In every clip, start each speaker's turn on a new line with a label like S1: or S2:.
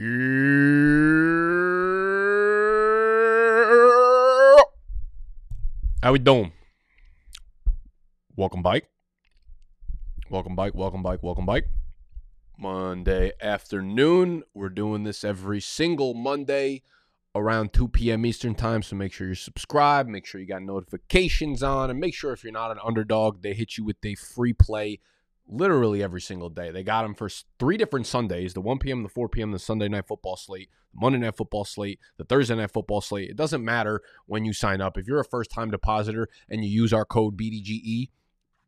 S1: How we doing? Welcome bike. Welcome bike, welcome bike, welcome bike. Monday afternoon. We're doing this every single Monday around 2 p.m. Eastern time. So make sure you're subscribed, make sure you got notifications on, and make sure if you're not an underdog, they hit you with a free play literally every single day. They got them for three different Sundays the 1 p.m., the 4 p.m., the Sunday night football slate, the Monday night football slate, the Thursday night football slate. It doesn't matter when you sign up. If you're a first time depositor and you use our code BDGE,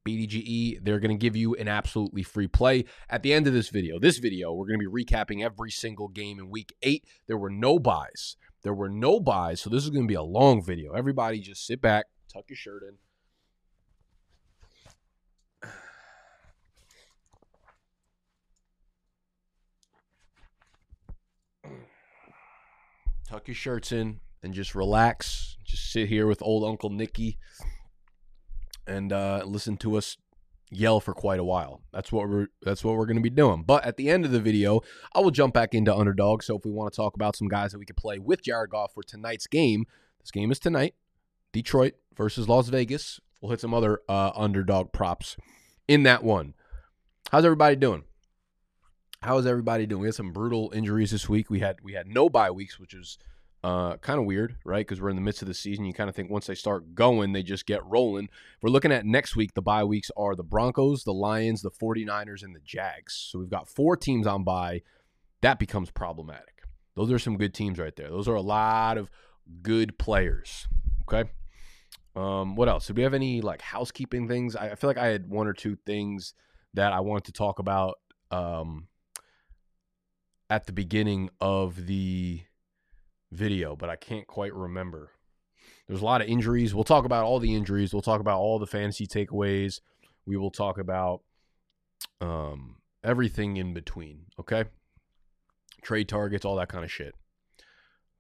S1: BDGE, they're going to give you an absolutely free play. At the end of this video, this video, we're going to be recapping every single game in week eight. There were no byes. There were no byes. So this is going to be a long video. Everybody just sit back, tuck your shirt in. Tuck your shirts in and just relax. Just sit here with old Uncle Nicky and uh, listen to us yell for quite a while. That's what we're that's what we're going to be doing. But at the end of the video, I will jump back into underdog. So if we want to talk about some guys that we could play with Jared Goff for tonight's game, this game is tonight. Detroit versus Las Vegas. We'll hit some other uh, underdog props in that one. How's everybody doing? How is everybody doing? We had some brutal injuries this week. We had we had no bye weeks, which is uh, kind of weird, right? Because we're in the midst of the season. You kind of think once they start going, they just get rolling. We're looking at next week. The bye weeks are the Broncos, the Lions, the 49ers, and the Jags. So we've got four teams on bye. That becomes problematic. Those are some good teams right there. Those are a lot of good players. Okay. Um, what else? Did we have any like housekeeping things? I, I feel like I had one or two things that I wanted to talk about. Um, at the beginning of the video, but I can't quite remember. There's a lot of injuries. We'll talk about all the injuries. We'll talk about all the fantasy takeaways. We will talk about um, everything in between. Okay, trade targets, all that kind of shit.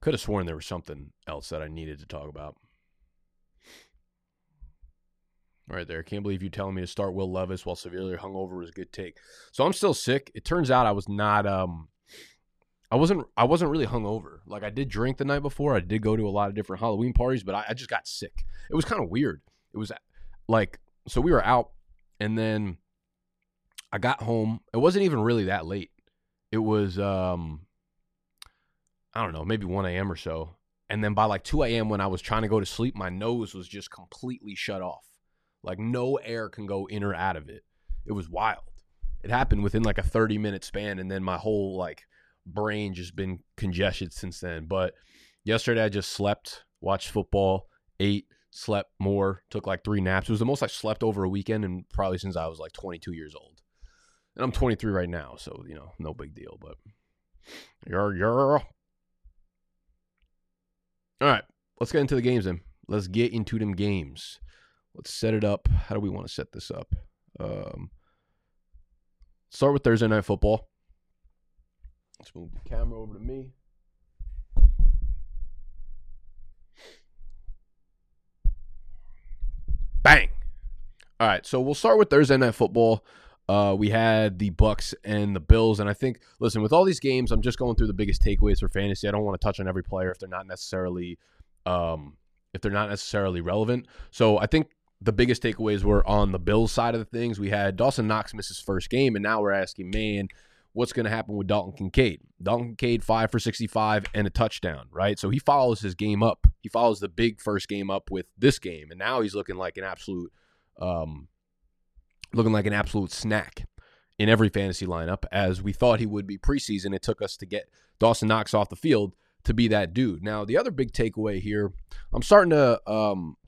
S1: Could have sworn there was something else that I needed to talk about. Right there. Can't believe you telling me to start Will Levis while severely hungover was a good take. So I'm still sick. It turns out I was not um I wasn't I wasn't really hungover. Like I did drink the night before. I did go to a lot of different Halloween parties, but I, I just got sick. It was kind of weird. It was like so we were out and then I got home. It wasn't even really that late. It was um I don't know, maybe 1 a.m. or so. And then by like 2 a.m. when I was trying to go to sleep, my nose was just completely shut off. Like no air can go in or out of it. It was wild. It happened within like a 30 minute span and then my whole like brain just been congested since then. But yesterday I just slept, watched football, ate, slept more, took like three naps. It was the most I slept over a weekend and probably since I was like 22 years old. And I'm 23 right now, so you know, no big deal. But you're you're. All right, let's get into the games then. Let's get into them games. Let's set it up. How do we want to set this up? Um, start with Thursday night football. Let's move the camera over to me. Bang. All right, so we'll start with Thursday night football. Uh, we had the Bucs and the Bills, and I think, listen, with all these games, I'm just going through the biggest takeaways for fantasy. I don't want to touch on every player if they're not necessarily, um, if they're not necessarily relevant. So I think the biggest takeaways were on the Bills side of the things. We had Dawson Knox miss his first game, and now we're asking, man, what's going to happen with Dalton Kincaid. Dalton Kincaid, five for 65 and a touchdown, right? So he follows his game up. He follows the big first game up with this game. And now he's looking like an absolute, um, looking like an absolute snack in every fantasy lineup as we thought he would be preseason. It took us to get Dawson Knox off the field to be that dude. Now, the other big takeaway here, I'm starting to um,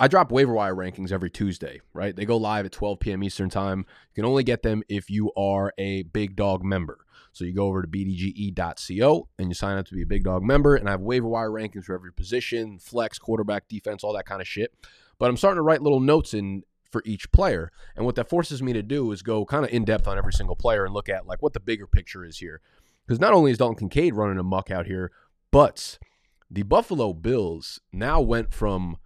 S1: I drop waiver wire rankings every Tuesday, right? They go live at 12 p.m. Eastern time. You can only get them if you are a Big Dog member. So you go over to bdge.co and you sign up to be a Big Dog member. And I have waiver wire rankings for every position, flex, quarterback, defense, all that kind of shit. But I'm starting to write little notes in for each player. And what that forces me to do is go kind of in depth on every single player and look at like what the bigger picture is here. Because not only is Dalton Kincaid running a muck out here, but the Buffalo Bills now went from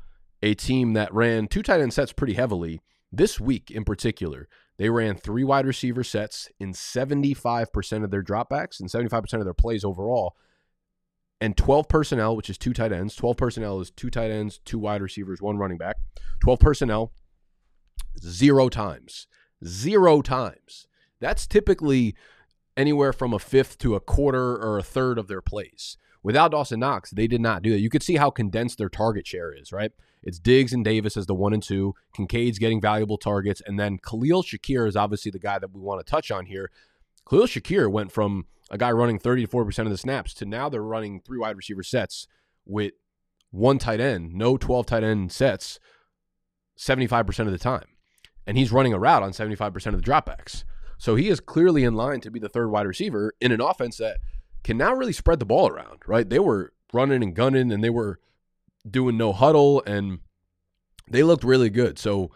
S1: a team that ran two tight end sets pretty heavily this week in particular. They ran three wide receiver sets in 75% of their dropbacks and 75% of their plays overall. And 12 personnel, which is two tight ends. 12 personnel is two tight ends, two wide receivers, one running back. 12 personnel, zero times. Zero times. That's typically anywhere from a fifth to a quarter or a third of their plays. Without Dawson Knox, they did not do that. You could see how condensed their target share is, right? It's Diggs and Davis as the one and two. Kincaid's getting valuable targets. And then Khalil Shakir is obviously the guy that we want to touch on here. Khalil Shakir went from a guy running 30 to 40% of the snaps to now they're running three wide receiver sets with one tight end, no 12 tight end sets 75% of the time. And he's running a route on 75% of the dropbacks. So he is clearly in line to be the third wide receiver in an offense that can now really spread the ball around, right? They were running and gunning and they were doing no huddle and they looked really good. So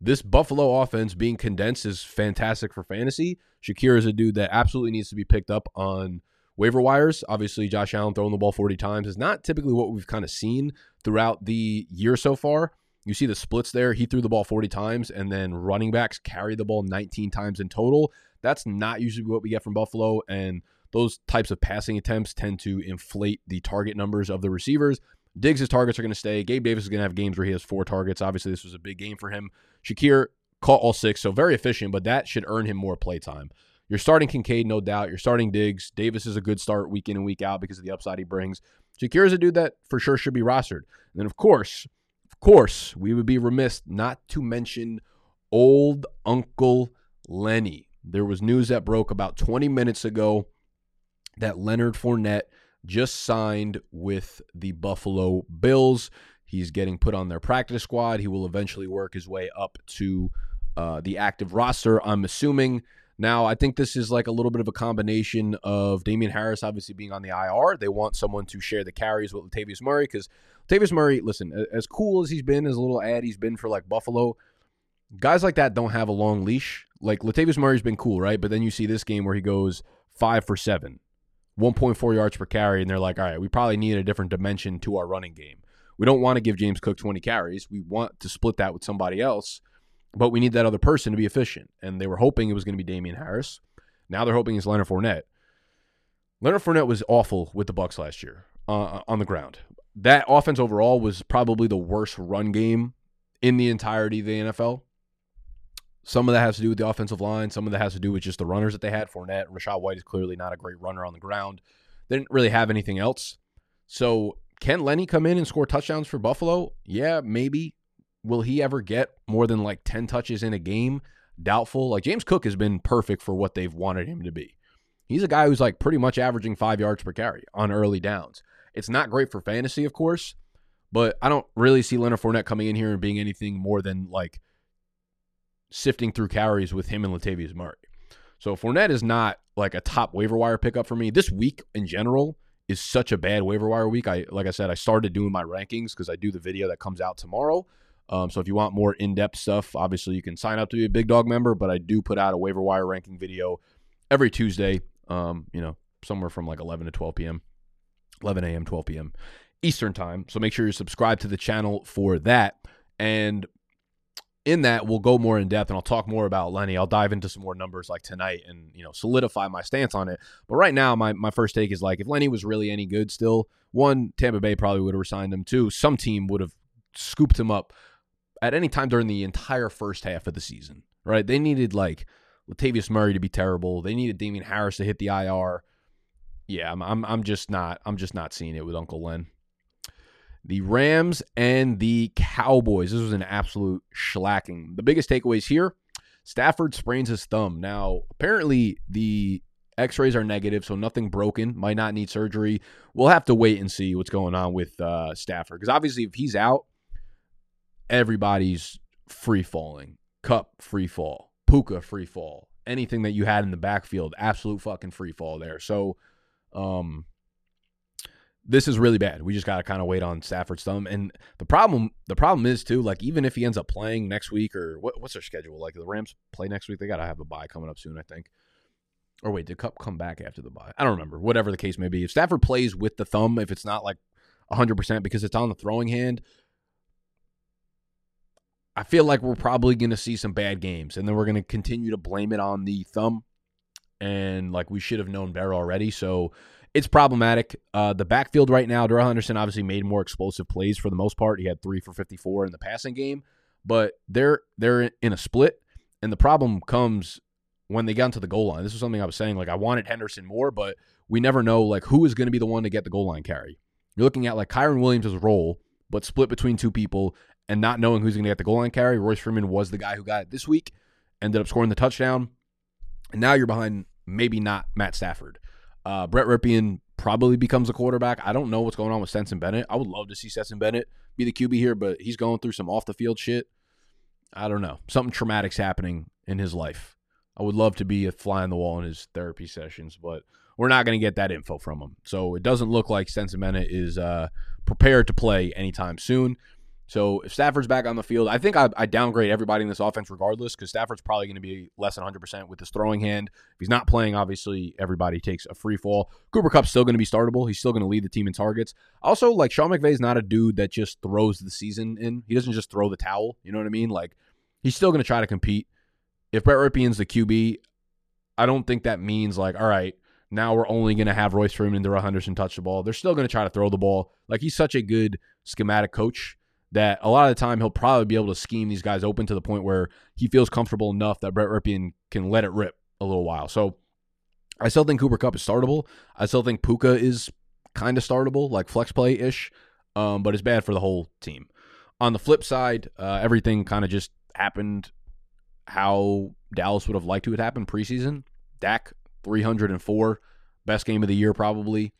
S1: this Buffalo offense being condensed is fantastic for fantasy. Shakir is a dude that absolutely needs to be picked up on waiver wires. Obviously, Josh Allen throwing the ball 40 times is not typically what we've kind of seen throughout the year so far. You see the splits there. He threw the ball 40 times, and then running backs carry the ball 19 times in total. That's not usually what we get from Buffalo. And those types of passing attempts tend to inflate the target numbers of the receivers. Diggs' targets are going to stay. Gabe Davis is going to have games where he has four targets. Obviously, this was a big game for him. Shakir caught all six, so very efficient, but that should earn him more play time. You're starting Kincaid, no doubt. You're starting Diggs. Davis is a good start week in and week out because of the upside he brings. Shakir is a dude that for sure should be rostered. And then, of course, of course, we would be remiss not to mention old Uncle Lenny. There was news that broke about 20 minutes ago that Leonard Fournette just signed with the Buffalo Bills. He's getting put on their practice squad. He will eventually work his way up to uh, the active roster, I'm assuming. Now, I think this is like a little bit of a combination of Damien Harris obviously being on the IR. They want someone to share the carries with Latavius Murray because Latavius Murray, listen, as cool as he's been, as a little ad he's been for like Buffalo, guys like that don't have a long leash. Like Latavius Murray's been cool, right? But then you see this game where he goes five for seven, 1.4 yards per carry, and they're like, all right, we probably need a different dimension to our running game. We don't want to give James Cook 20 carries. We want to split that with somebody else, but we need that other person to be efficient. And they were hoping it was going to be Damien Harris. Now they're hoping it's Leonard Fournette. Leonard Fournette was awful with the Bucs last year uh, on the ground. That offense overall was probably the worst run game in the entirety of the NFL. Some of that has to do with the offensive line. Some of that has to do with just the runners that they had. Fournette, Rachaad White is clearly not a great runner on the ground. They didn't really have anything else. So can Lenny come in and score touchdowns for Buffalo? Yeah, maybe. Will he ever get more than like 10 touches in a game? Doubtful. Like James Cook has been perfect for what they've wanted him to be. He's a guy who's like pretty much averaging five yards per carry on early downs. It's not great for fantasy, of course, but I don't really see Leonard Fournette coming in here and being anything more than like sifting through carries with him and Latavius Murray. So Fournette is not like a top waiver wire pickup for me. This week in general is such a bad waiver wire week. I like I said, I started doing my rankings because I do the video that comes out tomorrow. Um, so if you want more in-depth stuff, obviously you can sign up to be a Big Dog member. But I do put out a waiver wire ranking video every Tuesday. Um, you know, somewhere from like 11 to 12 p.m., 11 a.m., 12 p.m. Eastern time. So make sure you subscribe to the channel for that. And in that we'll go more in depth and I'll talk more about Lenny. I'll dive into some more numbers like tonight and you know solidify my stance on it. But right now my my first take is like if Lenny was really any good still, one Tampa Bay probably would have resigned him. Two, some team would have scooped him up at any time during the entire first half of the season. Right? They needed like Latavius Murray to be terrible. They needed Damien Harris to hit the IR. Yeah, I'm I'm, I'm just not I'm just not seeing it with Uncle Len. The Rams and the Cowboys. This was an absolute shellacking. The biggest takeaways here Stafford sprains his thumb. Now, apparently, the x rays are negative, so nothing broken, might not need surgery. We'll have to wait and see what's going on with uh, Stafford. Because obviously, if he's out, everybody's free falling. Kupp free fall. Puka, free fall. Anything that you had in the backfield, absolute fucking free fall there. So, um, this is really bad. We just got to kind of wait on Stafford's thumb. And the problem, the problem is too, like even if he ends up playing next week or what, what's their schedule? Like the Rams play next week. They got to have a bye coming up soon, I think. Or wait, did Kupp come back after the bye? I don't remember. Whatever the case may be, if Stafford plays with the thumb, if it's not like 100% because it's on the throwing hand, I feel like we're probably going to see some bad games, and then we're going to continue to blame it on the thumb, and like we should have known better already. So it's problematic. Uh, the backfield right now, Darrell Henderson obviously made more explosive plays for the most part. He had three for 54 in the passing game, but they're they're in a split, and the problem comes when they got into the goal line. This is something I was saying. Like I wanted Henderson more, but we never know like who is going to be the one to get the goal line carry. You're looking at like Kyren Williams' role, but split between two people, and not knowing who's going to get the goal line carry. Royce Freeman was the guy who got it this week, ended up scoring the touchdown, and now you're behind maybe not Matt Stafford. Uh, Brett Rypien probably becomes a quarterback. I don't know what's going on with Stetson Bennett. I would love to see Stetson Bennett be the QB here, but he's going through some off the field shit. I don't know. Something traumatic's happening in his life. I would love to be a fly on the wall in his therapy sessions, but we're not going to get that info from him. So it doesn't look like Stetson Bennett is uh, prepared to play anytime soon. So if Stafford's back on the field, I think I, I downgrade everybody in this offense regardless because Stafford's probably going to be less than 100% with his throwing hand. If he's not playing, obviously everybody takes a free fall. Cooper Kupp's still going to be startable. He's still going to lead the team in targets. Also, like Sean McVay's not a dude that just throws the season in. He doesn't just throw the towel. You know what I mean? Like he's still going to try to compete. If Brett Rypien's the QB, I don't think that means like, all right, now we're only going to have Royce Freeman and Darrell Henderson touch the ball. They're still going to try to throw the ball. Like he's such a good schematic coach that a lot of the time he'll probably be able to scheme these guys open to the point where he feels comfortable enough that Brett Rypien can let it rip a little while. So I still think Cooper Kupp is startable. I still think Puka is kind of startable, like flex play ish, um, but it's bad for the whole team. On the flip side, uh, everything kind of just happened how Dallas would have liked to have happened preseason. Dak 304, best game of the year probably.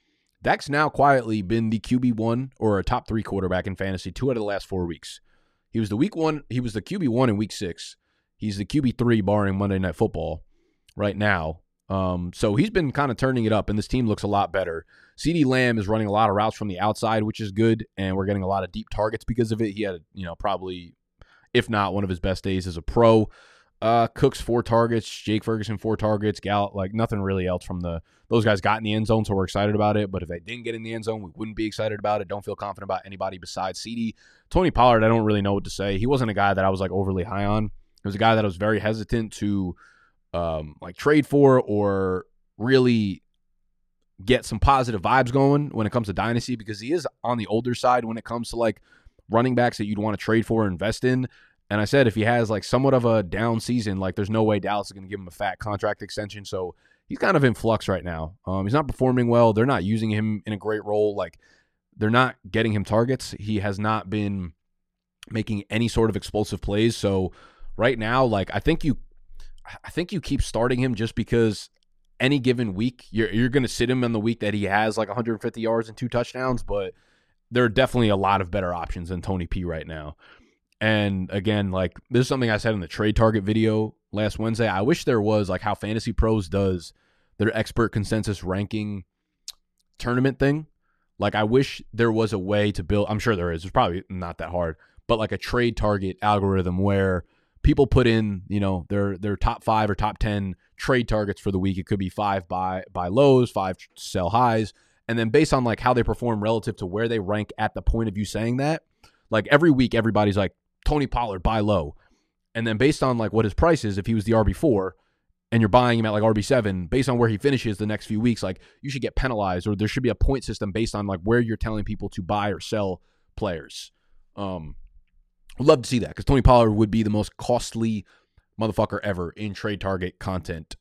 S1: Dak's now quietly been the QB one or a top three quarterback in fantasy two out of the last four weeks. He was the week one. He was the QB one in week six. He's the QB three barring Monday Night Football right now. Um, so he's been kind of turning it up, and this team looks a lot better. CeeDee Lamb is running a lot of routes from the outside, which is good, and we're getting a lot of deep targets because of it. He had, you know, probably, if not one of his best days as a pro. Uh, Cooks four targets, Jake Ferguson four targets, Gallup like nothing really else from the those guys got in the end zone, so we're excited about it. But if they didn't get in the end zone, we wouldn't be excited about it. Don't feel confident about anybody besides CeeDee. Tony Pollard, I don't really know what to say. He wasn't a guy that I was like overly high on. He was a guy that I was very hesitant to um, like trade for or really get some positive vibes going when it comes to dynasty because he is on the older side when it comes to like running backs that you'd want to trade for or invest in. And I said if he has like somewhat of a down season, like there's no way Dallas is going to give him a fat contract extension. So he's kind of in flux right now. Um, he's not performing well. They're not using him in a great role. Like they're not getting him targets. He has not been making any sort of explosive plays. So right now, like I think you, I think you keep starting him just because any given week you're you're going to sit him in the week that he has like 150 yards and two touchdowns, but there are definitely a lot of better options than Tony P right now. And again, like this is something I said in the trade target video last Wednesday. I wish there was like how Fantasy Pros does their expert consensus ranking tournament thing. Like I wish there was a way to build I'm sure there is. It's probably not that hard, but like a trade target algorithm where people put in, you know, their their top 5 or top 10 trade targets for the week. It could be 5 buy buy lows, 5 sell highs, and then based on like how they perform relative to where they rank at the point of you saying that, like every week everybody's like Tony Pollard buy low. And then based on like what his price is, if he was the RB4 and you're buying him at like RB7, based on where he finishes the next few weeks, like you should get penalized or there should be a point system based on like where you're telling people to buy or sell players. Um would love to see that because Tony Pollard would be the most costly motherfucker ever in trade target content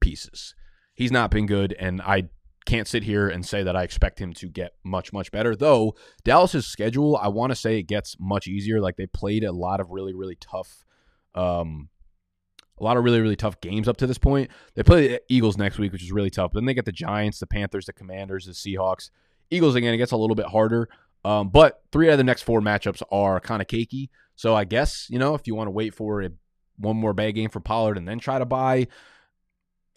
S1: pieces. He's not been good, and I can't sit here and say that I expect him to get much, much better. Though Dallas's schedule, I want to say it gets much easier. Like they played a lot of really, really tough, um, a lot of really, really tough games up to this point. They play the Eagles next week, which is really tough. But then they get the Giants, the Panthers, the Commanders, the Seahawks. Eagles again, it gets a little bit harder. Um, but three out of the next four matchups are kind of cakey. So I guess you know if you want to wait for a, one more bad game for Pollard and then try to buy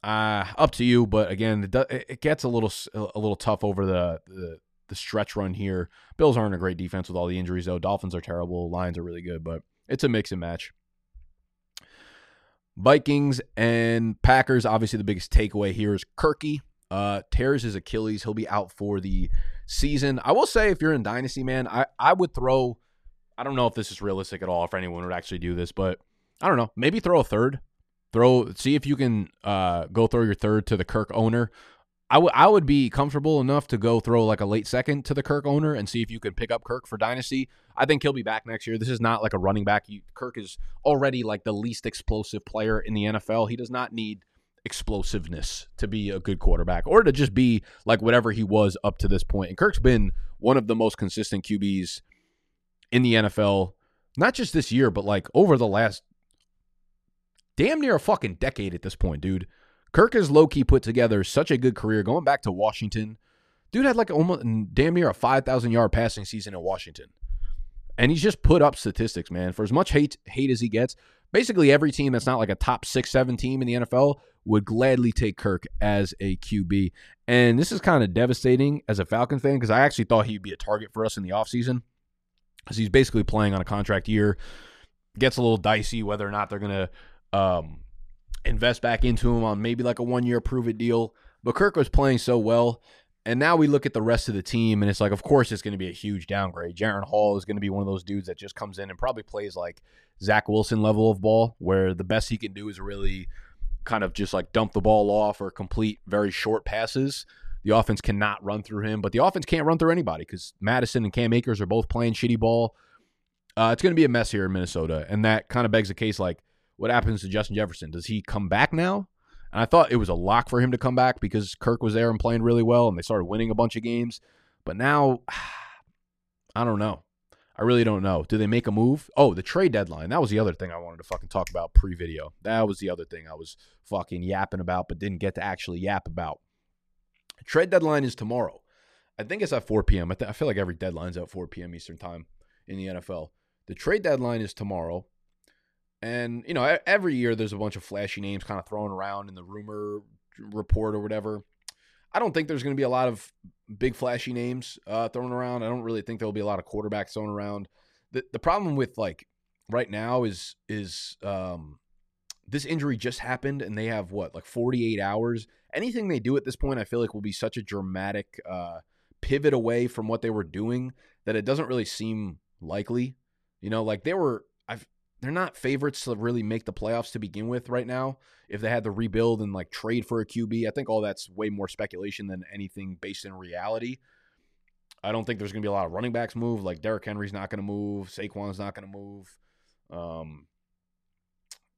S1: uh, up to you, but again, it, it gets a little a little tough over the, the the stretch run here. Bills aren't a great defense with all the injuries though. Dolphins are terrible. Lions are really good, but it's a mix and match. Vikings and Packers. Obviously, the biggest takeaway here is Kirky uh, tears his Achilles. He'll be out for the season. I will say, if you're in Dynasty, man, I I would throw. I don't know if this is realistic at all. If anyone would actually do this, but I don't know. Maybe throw a third. Throw see if you can uh, go throw your third to the Kirk owner. I would I would be comfortable enough to go throw like a late second to the Kirk owner and see if you can pick up Kirk for dynasty. I think he'll be back next year. This is not like a running back. Kirk is already like the least explosive player in the NFL. He does not need explosiveness to be a good quarterback or to just be like whatever he was up to this point. And Kirk's been one of the most consistent QBs in the NFL, not just this year, but like over the last damn near a fucking decade at this point, dude. Kirk has low key put together such a good career going back to Washington. Dude had like almost damn near a 5,000 yard passing season in Washington. And he's just put up statistics, man. For as much hate hate as he gets, basically every team that's not like a top six, seven team in the NFL would gladly take Kirk as a QB. And this is kind of devastating as a Falcon fan because I actually thought he'd be a target for us in the offseason because he's basically playing on a contract year. Gets a little dicey whether or not they're going to um, invest back into him on maybe like a one year prove it deal. But Kirk was playing so well. And now we look at the rest of the team, and it's like, of course, it's going to be a huge downgrade. Jaren Hall is going to be one of those dudes that just comes in and probably plays like Zach Wilson level of ball, where the best he can do is really kind of just like dump the ball off or complete very short passes. The offense cannot run through him, but the offense can't run through anybody because Mattison and Cam Akers are both playing shitty ball. Uh, it's going to be a mess here in Minnesota, and that kind of begs the case like, what happens to Justin Jefferson? Does he come back now? And I thought it was a lock for him to come back because Kirk was there and playing really well, and they started winning a bunch of games. But now, I don't know. I really don't know. Do they make a move? Oh, the trade deadline. That was the other thing I wanted to fucking talk about pre video. That was the other thing I was fucking yapping about, but didn't get to actually yap about. Trade deadline is tomorrow. I think it's at 4 p.m. I, th- I feel like every deadline's at 4 p.m. Eastern time in the NFL. The trade deadline is tomorrow. And, you know, every year there's a bunch of flashy names kind of thrown around in the rumor report or whatever. I don't think there's going to be a lot of big flashy names uh, thrown around. I don't really think there'll be a lot of quarterbacks thrown around. The the problem with like right now is is um, this injury just happened and they have what like 48 hours. Anything they do at this point, I feel like will be such a dramatic uh, pivot away from what they were doing that it doesn't really seem likely. You know, like they were. They're not favorites to really make the playoffs to begin with right now. If they had to rebuild and like trade for a QB, I think all that's way more speculation than anything based in reality. I don't think there's going to be a lot of running backs move. Like Derrick Henry's not going to move. Saquon's not going to move. Um,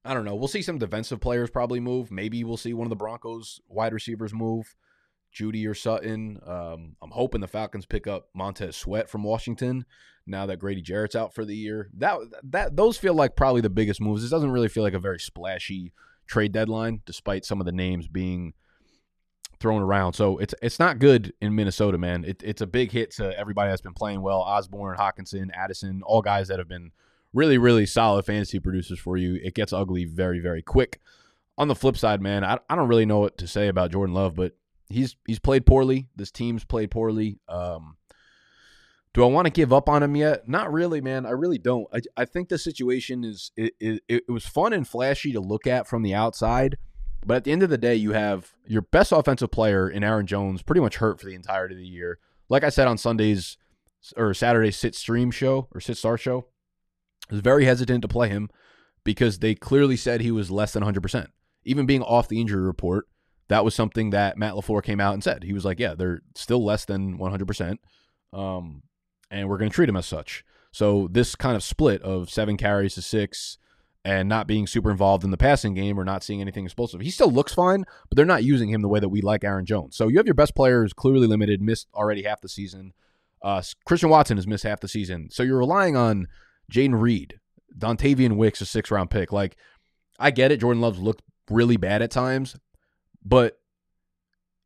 S1: I don't know. We'll see some defensive players probably move. Maybe we'll see one of the Broncos wide receivers move. Jeudy or Sutton. Um, I'm hoping the Falcons pick up Montez Sweat from Washington now that Grady Jarrett's out for the year. That that those feel like probably the biggest moves. This doesn't really feel like a very splashy trade deadline, despite some of the names being thrown around. So it's it's not good in Minnesota, man. It, it's a big hit to everybody that's been playing well. Osborn, Hockenson, Addison, all guys that have been really, really solid fantasy producers for you. It gets ugly very, very quick. On the flip side, man, I, I don't really know what to say about Jordan Love, but he's he's played poorly. This team's played poorly. Um, do I want to give up on him yet? Not really, man. I really don't. I, I think the situation is it, it, it was fun and flashy to look at from the outside, but at the end of the day, you have your best offensive player in Aaron Jones pretty much hurt for the entirety of the year. Like I said on Sunday's or Saturday's sit stream show or sit star show, I was very hesitant to play him because they clearly said he was less than 100%. Even being off the injury report, that was something that Matt LaFleur came out and said. He was like, yeah, they're still less than 100%. Um, and we're going to treat him as such. So this kind of split of seven carries to six and not being super involved in the passing game or not seeing anything explosive. He still looks fine, but they're not using him the way that we like Aaron Jones. So you have your best players clearly limited, missed already half the season. Uh, Christian Watson has missed half the season. So you're relying on Jayden Reed, Dontayvion Wicks, a six round pick. Like, I get it. Jordan Love's looked really bad at times, but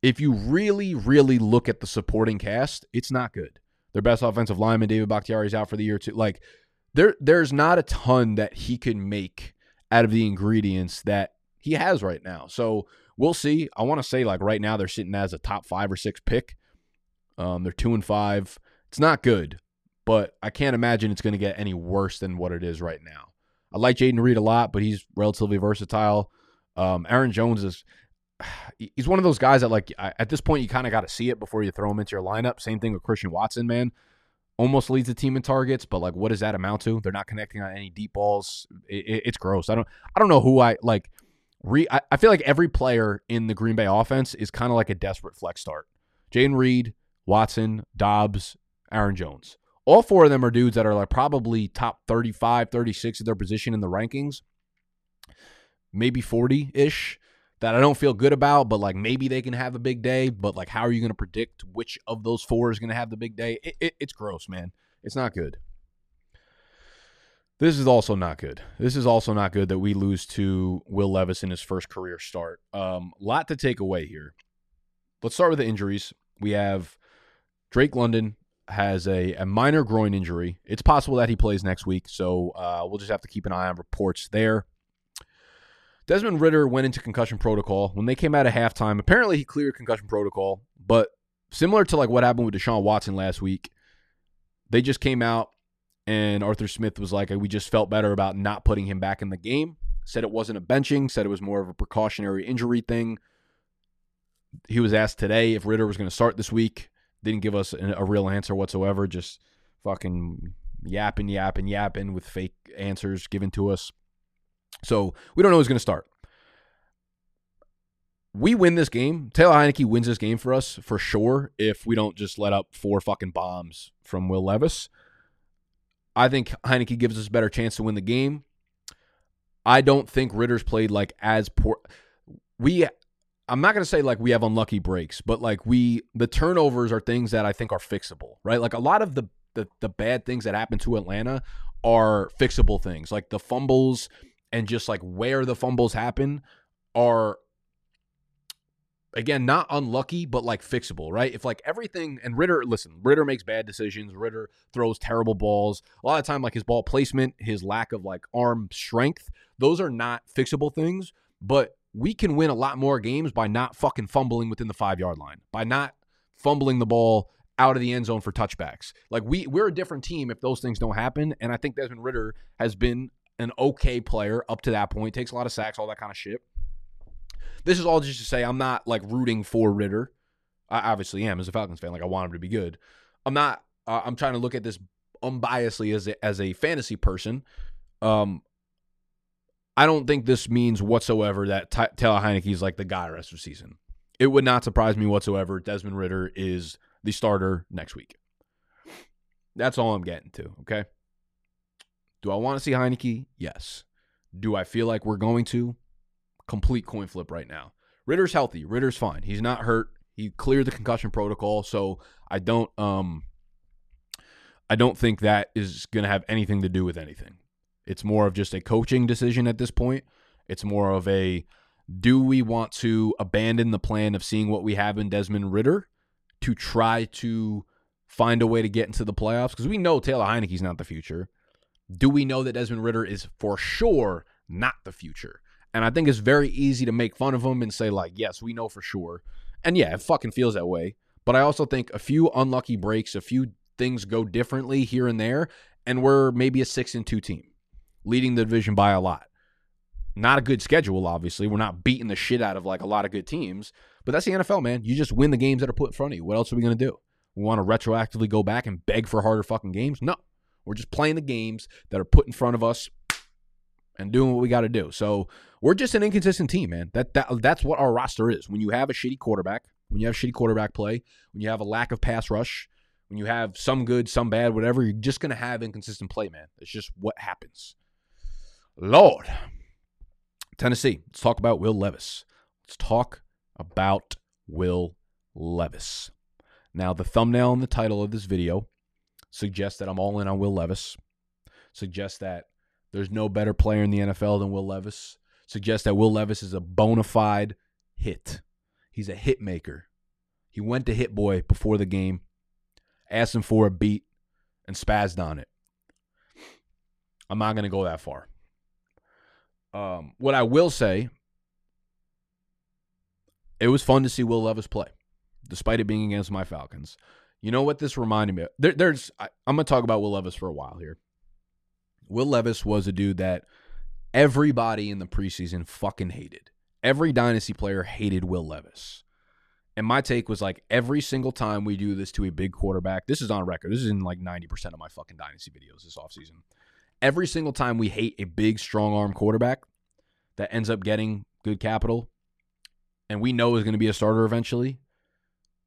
S1: if you really, really look at the supporting cast, it's not good. Their best offensive lineman, David Bakhtiari, is out for the year too. Like, there, there's not a ton that he can make out of the ingredients that he has right now. So we'll see. I want to say like right now they're sitting as a top five or six pick. Um, they're two and five. It's not good, but I can't imagine it's going to get any worse than what it is right now. I like Jayden Reed a lot, but he's relatively versatile. Um, Aaron Jones is he's one of those guys that like at this point you kind of got to see it before you throw him into your lineup. Same thing with Christian Watson, man. almost leads the team in targets, but like, what does that amount to? They're not connecting on any deep balls. It, it, it's gross. I don't, I don't know who I like. Re, I, I feel like every player in the Green Bay offense is kind of like a desperate flex start. Jayden Reed, Watson, Doubs, Aaron Jones. All four of them are dudes that are like probably top 35, 36 of their position in the rankings, maybe 40 ish that I don't feel good about, but like maybe they can have a big day. But like, how are you going to predict which of those four is going to have the big day? It, it, it's gross, man. It's not good. This is also not good. This is also not good that we lose to Will Levis in his first career start. Um, lot to take away here. Let's start with the injuries. We have Drake London has a, a minor groin injury. It's possible that he plays next week, so uh, we'll just have to keep an eye on reports there. Desmond Ridder went into concussion protocol. When they came out of halftime, apparently he cleared concussion protocol, but similar to like what happened with Deshaun Watson last week, they just came out and Arthur Smith was like, we just felt better about not putting him back in the game. Said it wasn't a benching, said it was more of a precautionary injury thing. He was asked today if Ridder was going to start this week. Didn't give us a, real answer whatsoever. Just fucking yapping, yapping, yapping with fake answers given to us. So we don't know who's going to start. We win this game. Taylor Heinicke wins this game for us for sure if we don't just let up four fucking bombs from Will Levis. I think Heinicke gives us a better chance to win the game. I don't think Ridder's played like as poor. We, I'm not going to say like we have unlucky breaks, but like we, the turnovers are things that I think are fixable, right? Like a lot of the, the, the bad things that happen to Atlanta are fixable things, like the fumbles and just like where the fumbles happen are again not unlucky but like fixable right? If like everything and ridder listen ridder makes bad decisions. Ridder throws terrible balls. A lot of time like his ball placement his lack of like arm strength those are not fixable things but we can win a lot more games by not fucking fumbling within the five yard line by not fumbling the ball out of the end zone for touchbacks. Like we we're a different team if those things don't happen and i think desmond ridder has been an okay player up to that point, takes a lot of sacks, all that kind of shit. This is all just to say I'm not like rooting for Ridder. I obviously am as a Falcons fan. Like I want him to be good. I'm not. Uh, I'm trying to look at this unbiasedly as a, as a fantasy person. Um, I don't think this means whatsoever that T- Taylor Heinicke is like the guy rest of the season. It would not surprise me whatsoever. Desmond Ridder is the starter next week. That's all I'm getting to. Okay. Do I want to see Heinicke? Yes. Do I feel like we're going to? Complete coin flip right now. Ridder's healthy. Ridder's fine. He's not hurt. He cleared the concussion protocol, so I don't um I don't think that is going to have anything to do with anything. It's more of just a coaching decision at this point. It's more of a do we want to abandon the plan of seeing what we have in Desmond Ridder to try to find a way to get into the playoffs? Because we know Taylor Heinicke's not the future. Do we know that Desmond Ridder is for sure not the future? And I think it's very easy to make fun of him and say, like, yes, we know for sure. And yeah, it fucking feels that way. But I also think a few unlucky breaks, a few things go differently here and there, and we're maybe a six and two team, leading the division by a lot. Not a good schedule, obviously. We're not beating the shit out of like a lot of good teams, but that's the NFL, man. You just win the games that are put in front of you. What else are we gonna do? We want to retroactively go back and beg for harder fucking games? No. We're just playing the games that are put in front of us and doing what we got to do. So we're just an inconsistent team, man. That that that's what our roster is. When you have a shitty quarterback, when you have shitty quarterback play, when you have a lack of pass rush, when you have some good, some bad, whatever, you're just gonna have inconsistent play, man. It's just what happens. Lord. Tennessee. Let's talk about Will Levis. Let's talk about Will Levis. Now, the thumbnail and the title of this video suggests that I'm all in on Will Levis, suggests that there's no better player in the NFL than Will Levis, suggests that Will Levis is a bona fide hit. He's a hit maker. He went to Hit Boy before the game, asked him for a beat, and spazzed on it. I'm not going to go that far. Um, what I will say, it was fun to see Will Levis play, despite it being against my Falcons. You know what this reminded me of? There, there's I, I'm going to talk about Will Levis for a while here. Will Levis was a dude that everybody in the preseason fucking hated. Every dynasty player hated Will Levis. And my take was like every single time we do this to a big quarterback, this is on record. This is in like 90% of my fucking dynasty videos this offseason. Every single time we hate a big, strong arm quarterback that ends up getting good capital and we know is going to be a starter eventually,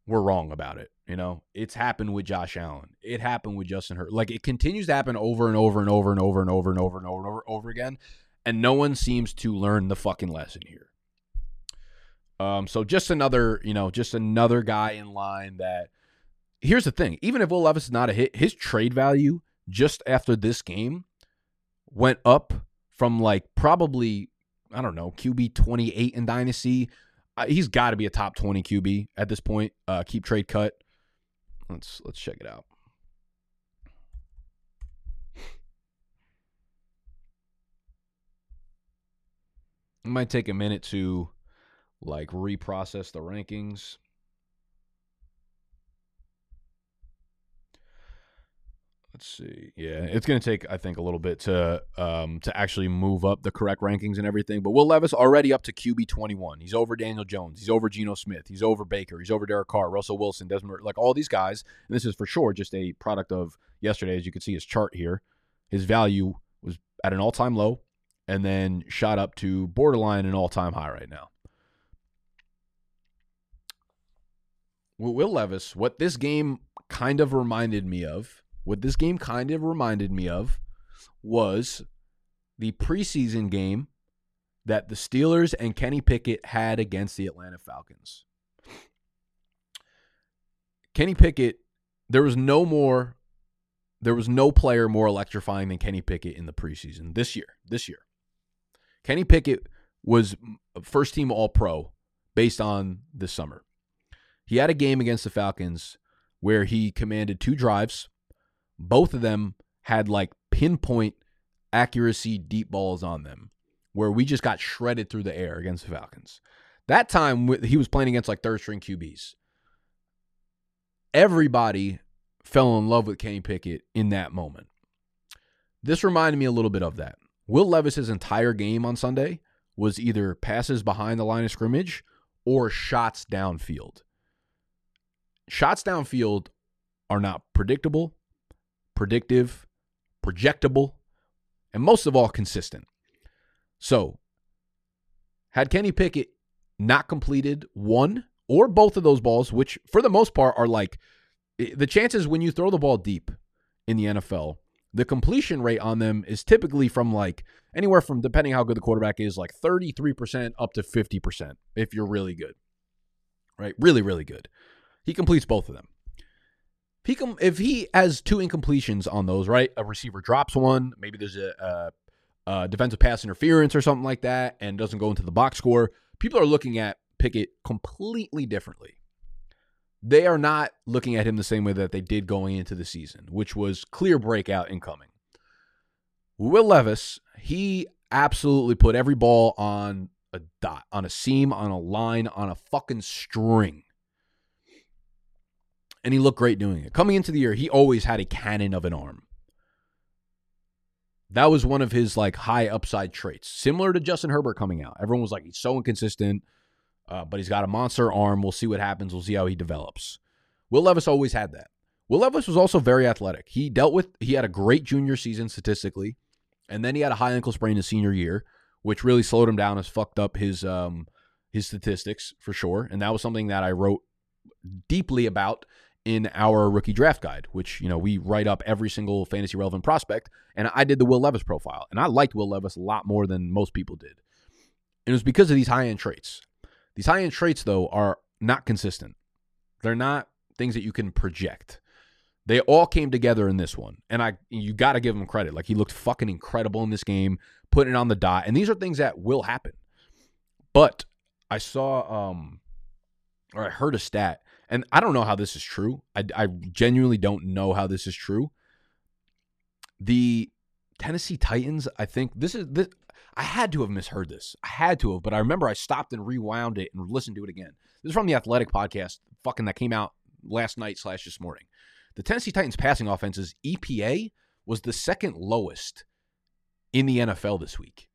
S1: we're wrong about it. You know, it's happened with Josh Allen. It happened with Justin Hurt. Like it continues to happen over and over and over and over and over and over and over and over, over again. And no one seems to learn the fucking lesson here. Um, so just another, you know, just another guy in line that here's the thing. Even if Will Levis is not a hit, his trade value just after this game went up from like probably, I don't know, QB 28 in Dynasty. Uh, he's got to be a top 20 QB at this point. Uh, keep trade cut. Let's let's check it out. It might take a minute to like reprocess the rankings. Let's see. Yeah, it's going to take I think a little bit to um to actually move up the correct rankings and everything. But Will Levis already up to QB 21. He's over Daniel Jones. He's over Geno Smith. He's over Baker. He's over Derek Carr, Russell Wilson, Desmond like all these guys. And this is for sure just a product of yesterday as you can see his chart here. His value was at an all-time low and then shot up to borderline an all-time high right now. Will Levis, what this game kind of reminded me of what this game kind of reminded me of was the preseason game that the Steelers and Kenny Pickett had against the Atlanta Falcons. Kenny Pickett, there was no more, there was no player more electrifying than Kenny Pickett in the preseason this year. This year, Kenny Pickett was first team All Pro based on this summer. He had a game against the Falcons where he commanded two drives both of them had like pinpoint accuracy deep balls on them where we just got shredded through the air against the Falcons. That time he was playing against like third string QBs. Everybody fell in love with Kenny Pickett in that moment. This reminded me a little bit of that. Will Levis's entire game on Sunday was either passes behind the line of scrimmage or shots downfield. Shots downfield are not predictable predictive, projectable, and most of all, consistent. So, had Kenny Pickett not completed one or both of those balls, which for the most part are like the chances when you throw the ball deep in the NFL, the completion rate on them is typically from like anywhere from depending how good the quarterback is, like 33% up to 50% if you're really good. Right? Really, really good. He completes both of them he if he has two incompletions on those, right? A receiver drops one, maybe there's a, a, a, defensive pass interference or something like that, and doesn't go into the box score. People are looking at Pickett completely differently. They are not looking at him the same way that they did going into the season, which was clear breakout incoming. Will Levis, he absolutely put every ball on a dot, on a seam, on a line, on a fucking string and he looked great doing it. Coming into the year, he always had a cannon of an arm. That was one of his like high upside traits, similar to Justin Herbert coming out. Everyone was like, he's so inconsistent, uh, but he's got a monster arm. We'll see what happens. We'll see how he develops. Will Levis always had that. Will Levis was also very athletic. He dealt with, he had a great junior season statistically, and then he had a high ankle sprain his senior year, which really slowed him down, has fucked up his um his statistics for sure. And that was something that I wrote deeply about in our rookie draft guide, which you know we write up every single fantasy relevant prospect. And I did the Will Levis profile, and I liked Will Levis a lot more than most people did. And it was because of these high end traits. These high end traits, though, are not consistent. They're not things that you can project. They all came together in this one, and I you got to give him credit. Like he looked fucking incredible in this game, putting it on the dot. And these are things that will happen. But I saw um or I heard a stat and I don't know how this is true. I, I genuinely don't know how this is true. The Tennessee Titans, I think this is this. I had to have misheard this. I had to have, but I remember I stopped and rewound it and listened to it again. This is from the Athletic podcast, fucking that came out last night slash this morning. The Tennessee Titans passing offense's EPA was the second lowest in the NFL this week.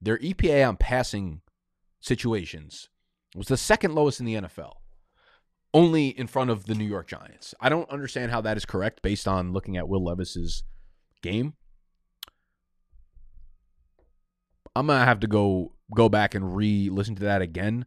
S1: Their EPA on passing situations was the second lowest in the NFL. Only in front of the New York Giants. I don't understand how that is correct based on looking at Will Levis's game. I'm gonna have to go go back and re-listen to that again.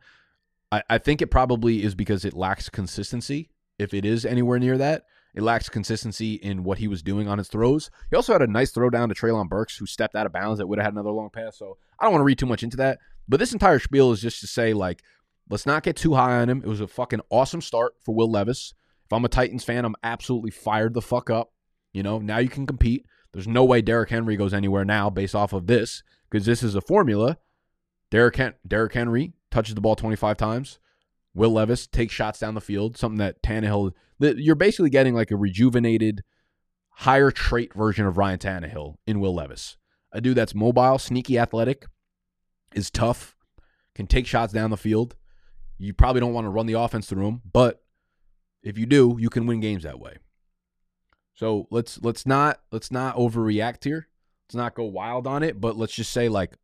S1: I, I think it probably is because it lacks consistency. If it is anywhere near that, it lacks consistency in what he was doing on his throws. He also had a nice throw down to Treylon Burks, who stepped out of bounds that would have had another long pass. So I don't want to read too much into that. But this entire spiel is just to say, like, let's not get too high on him. It was a fucking awesome start for Will Levis. If I'm a Titans fan, I'm absolutely fired the fuck up. You know, now you can compete. There's no way Derrick Henry goes anywhere now based off of this because this is a formula. Derrick, Hen- Derrick Henry touches the ball 25 times. Will Levis takes shots down the field, something that Tannehill, you're basically getting like a rejuvenated, higher trait version of Ryan Tannehill in Will Levis. A dude that's mobile, sneaky athletic, is tough, can take shots down the field. You probably don't want to run the offense through him, but if you do, you can win games that way. So let's let's not let's not overreact here. Let's not go wild on it, but let's just say like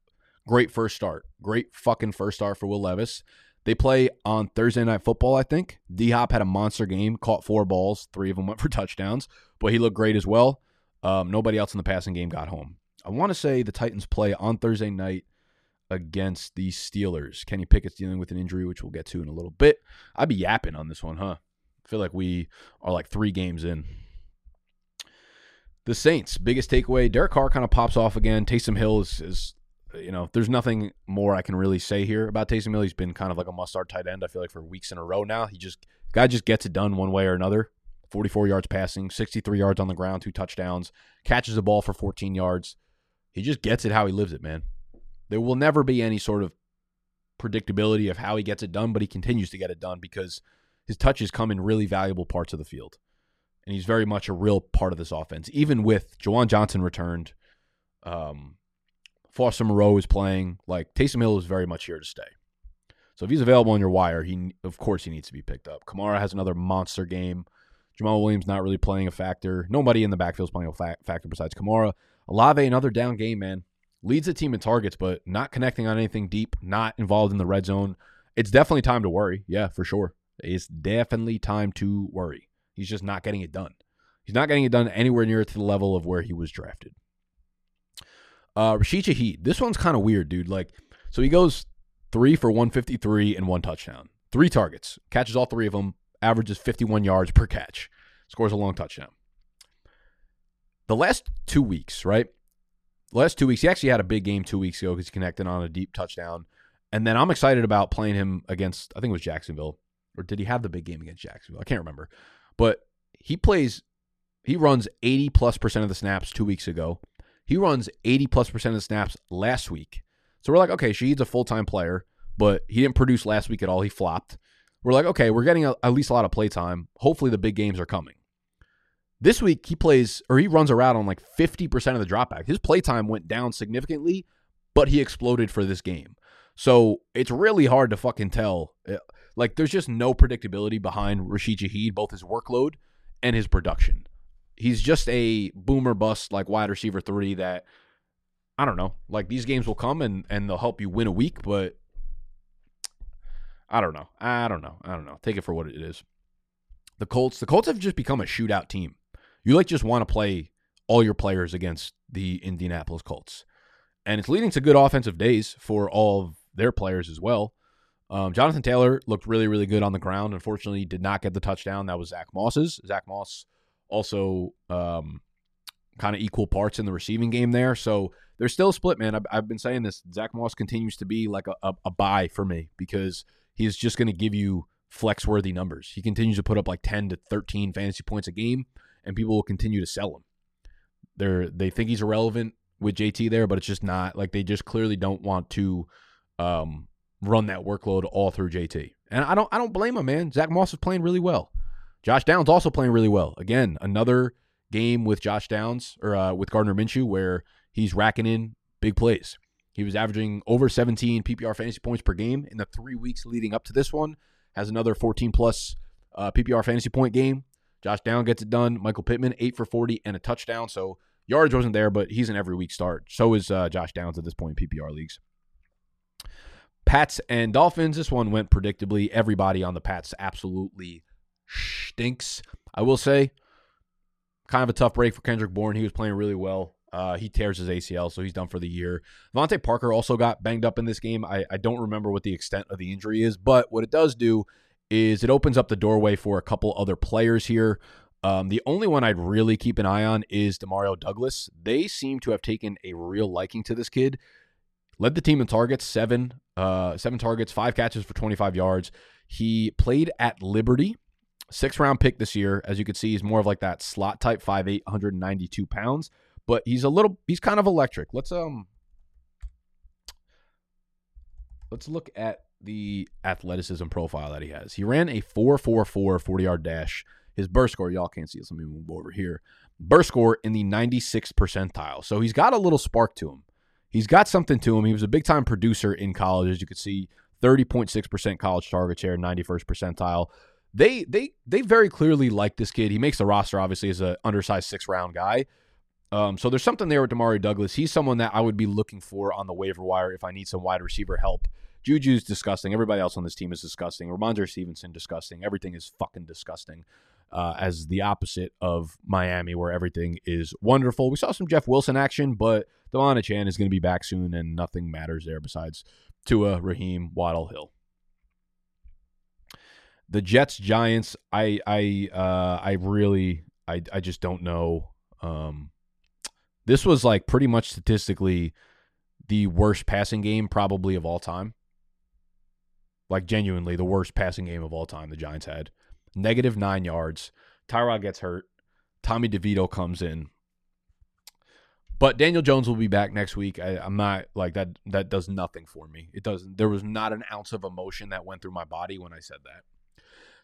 S1: great first start. Great fucking first start for Will Levis. They play on Thursday night football, I think. D Hop had a monster game, caught four balls, three of them went for touchdowns, but he looked great as well. Um, nobody else in the passing game got home. I want to say the Titans play on Thursday night against the Steelers. Kenny Pickett's dealing with an injury, which we'll get to in a little bit. I'd be yapping on this one, huh? I feel like we are like three games in. The Saints, biggest takeaway. Derek Carr kind of pops off again. Taysom Hill is, is, you know, there's nothing more I can really say here about Taysom Hill. He's been kind of like a must-start tight end. I feel like for weeks in a row now. He just guy just gets it done one way or another. 44 yards passing, 63 yards on the ground, two touchdowns, catches the ball for 14 yards. He just gets it how he lives it, man. There will never be any sort of predictability of how he gets it done, but he continues to get it done because his touches come in really valuable parts of the field. And he's very much a real part of this offense. Even with Juwan Johnson returned, um, Foster Moreau is playing. Like Taysom Hill is very much here to stay. So if he's available on your wire, he of course he needs to be picked up. Kamara has another monster game. Jamaal Williams not really playing a factor. Nobody in the backfield is playing a fa- factor besides Kamara. Olave another down game, man leads the team in targets, but not connecting on anything deep, not involved in the red zone. It's definitely time to worry. Yeah, for sure. It's definitely time to worry. He's just not getting it done. He's not getting it done anywhere near to the level of where he was drafted. Uh, Rashid Shaheed. This one's kind of weird, dude. Like, so he goes three for 153 and one touchdown. Three targets, catches all three of them, averages 51 yards per catch, scores a long touchdown. The last two weeks, right? Last two weeks, he actually had a big game two weeks ago because he connected on a deep touchdown. And then I'm excited about playing him against, I think it was Jacksonville. Or did he have the big game against Jacksonville? I can't remember. But he plays, he runs 80 plus percent of the snaps two weeks ago. He runs 80 plus percent of the snaps last week. So we're like, okay, Shaheed's a full time player, but he didn't produce last week at all. He flopped. We're like, okay, we're getting a, at least a lot of play time. Hopefully the big games are coming. This week he plays or he runs around on like 50% of the dropback. His playtime went down significantly, but he exploded for this game. So it's really hard to fucking tell. Uh, like there's just no predictability behind Rashid Shaheed, both his workload and his production. He's just a boomer bust like wide receiver three that I don't know. Like these games will come and and they'll help you win a week, but I don't know. I don't know. I don't know. Take it for what it is. The Colts, the Colts have just become a shootout team. You like just want to play all your players against the Indianapolis Colts. And it's leading to good offensive days for all of their players as well. Um, Jonathan Taylor looked really, really good on the ground. Unfortunately, did not get the touchdown. That was Zach Moss's. Zach Moss also um, kind of equal parts in the receiving game there. So they're still split, man. I've, I've been saying this. Zach Moss continues to be like a, a, a buy for me because he's just going to give you flex worthy numbers. He continues to put up like 10 to 13 fantasy points a game and people will continue to sell him. They're they think he's irrelevant with JT there, but it's just not like they just clearly don't want to um, run that workload all through JT. And I don't I don't blame him, man. Zach Moss is playing really well. Josh Downs also playing really well. Again, another game with Josh Downs or uh, with Gardner Minshew where he's racking in big plays. He was averaging over 17 PPR fantasy points per game in the three weeks leading up to this one. Has another 14 plus uh, PPR fantasy point game. Josh Down gets it done. Michael Pittman, eight for 40 and a touchdown. So yards wasn't there, but he's an every week start. So is uh, Josh Downs at this point in PPR leagues. Pats and Dolphins. This one went predictably. Everybody on the Pats absolutely stinks. I will say, kind of a tough break for Kendrick Bourne. He was playing really well. Uh, he tears his ACL, so he's done for the year. DeVante Parker also got banged up in this game. I, I don't remember what the extent of the injury is, but what it does do is it opens up the doorway for a couple other players here. Um, the only one I'd really keep an eye on is Demario Douglas. They seem to have taken a real liking to this kid. Led the team in targets, seven, uh, seven targets, five catches for 25 yards. He played at Liberty, six round pick this year. As you can see, he's more of like that slot type, 5'8, 192 pounds. But he's a little, he's kind of electric. Let's um, let's look at the athleticism profile that he has. He ran a 4.44 40 yard dash. His burst score, y'all can't see this. Let me move over here. Burst score in the 96th percentile. So he's got a little spark to him. He's got something to him. He was a big time producer in college, as you can see, 30.6% college target share, 91st percentile. They they they very clearly like this kid. He makes the roster obviously as an undersized six round guy. Um, so there's something there with Demario Douglas. He's someone that I would be looking for on the waiver wire if I need some wide receiver help. Juju's disgusting. Everybody else on this team is disgusting. Rhamondre Stevenson disgusting. Everything is fucking disgusting. Uh, as the opposite of Miami, where everything is wonderful. We saw some Jeff Wilson action, but De'Von Achane is going to be back soon, and nothing matters there besides Tua, Raheem, Waddle, Hill. The Jets, Giants. I, I, uh, I really, I, I just don't know. Um, this was like pretty much statistically the worst passing game probably of all time. Like genuinely the worst passing game of all time the Giants had. Negative nine yards. Tyrod gets hurt. Tommy DeVito comes in. But Daniel Jones will be back next week. I, am not like that. That does nothing for me. It doesn't. There was not an ounce of emotion that went through my body when I said that.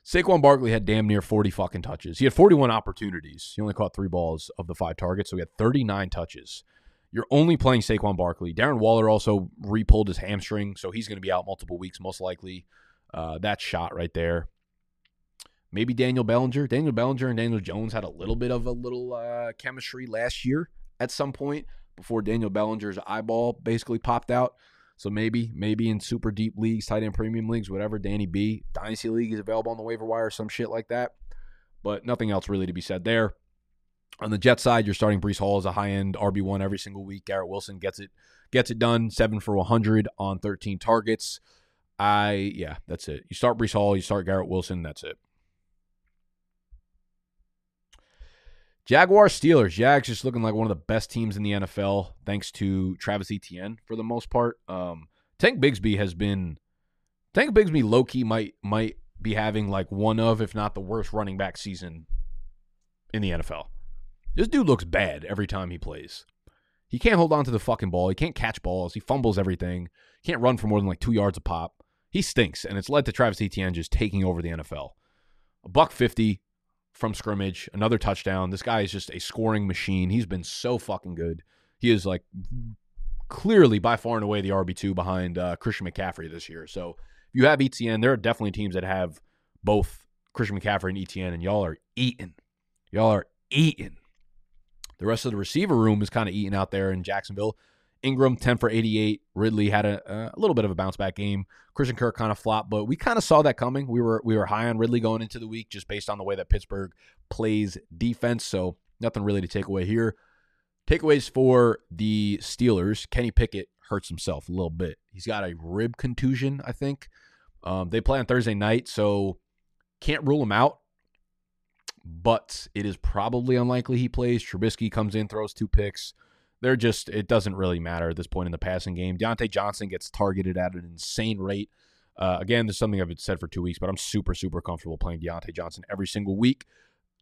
S1: Saquon Barkley had damn near 40 fucking touches. He had 41 opportunities. He only caught three balls of the five targets, so he had 39 touches. You're only playing Saquon Barkley. Darren Waller also repulled his hamstring, so he's going to be out multiple weeks, most likely. Uh, that shot right there. Maybe Daniel Bellinger. Daniel Bellinger and Daniel Jones had a little bit of a little uh, chemistry last year at some point before Daniel Bellinger's eyeball basically popped out. So maybe, maybe in super deep leagues, tight end premium leagues, whatever, Danny B, Dynasty League is available on the waiver wire, some shit like that. But nothing else really to be said there. On the Jet side, you're starting Breece Hall as a high end RB one every single week. Garrett Wilson gets it gets it done, seven for 100 on 13 targets. I yeah, that's it. You start Breece Hall, you start Garrett Wilson, that's it. Jaguar Steelers. Jags just looking like one of the best teams in the NFL, thanks to Travis Etienne for the most part. Um, Tank Bigsby has been Tank Bigsby low key might might be having like one of, if not the worst running back season in the NFL. This dude looks bad every time he plays. He can't hold on to the fucking ball. He can't catch balls. He fumbles everything. He can't run for more than like two yards a pop. He stinks, and it's led to Travis Etienne just taking over the NFL. A buck fifty, from scrimmage, another touchdown. This guy is just a scoring machine. He's been so fucking good. He is like clearly by far and away the RB2 behind uh, Christian McCaffrey this year. So if you have ETN, there are definitely teams that have both Christian McCaffrey and ETN, and y'all are eating. Y'all are eating. The rest of the receiver room is kind of eating out there in Jacksonville. Ingram 10 for 88. Ridley had a, a little bit of a bounce back game. Christian Kirk kind of flopped, but we kind of saw that coming. We were we were high on Ridley going into the week just based on the way that Pittsburgh plays defense. So nothing really to take away here. Takeaways for the Steelers: Kenny Pickett hurts himself a little bit. He's got a rib contusion, I think. Um, they play on Thursday night, so can't rule him out. But it is probably unlikely he plays. Trubisky comes in, throws two picks they're just it doesn't really matter at this point in the passing game. Diontae Johnson gets targeted at an insane rate. Uh, again, there's something I've said for two weeks, but I'm super super comfortable playing Diontae Johnson every single week.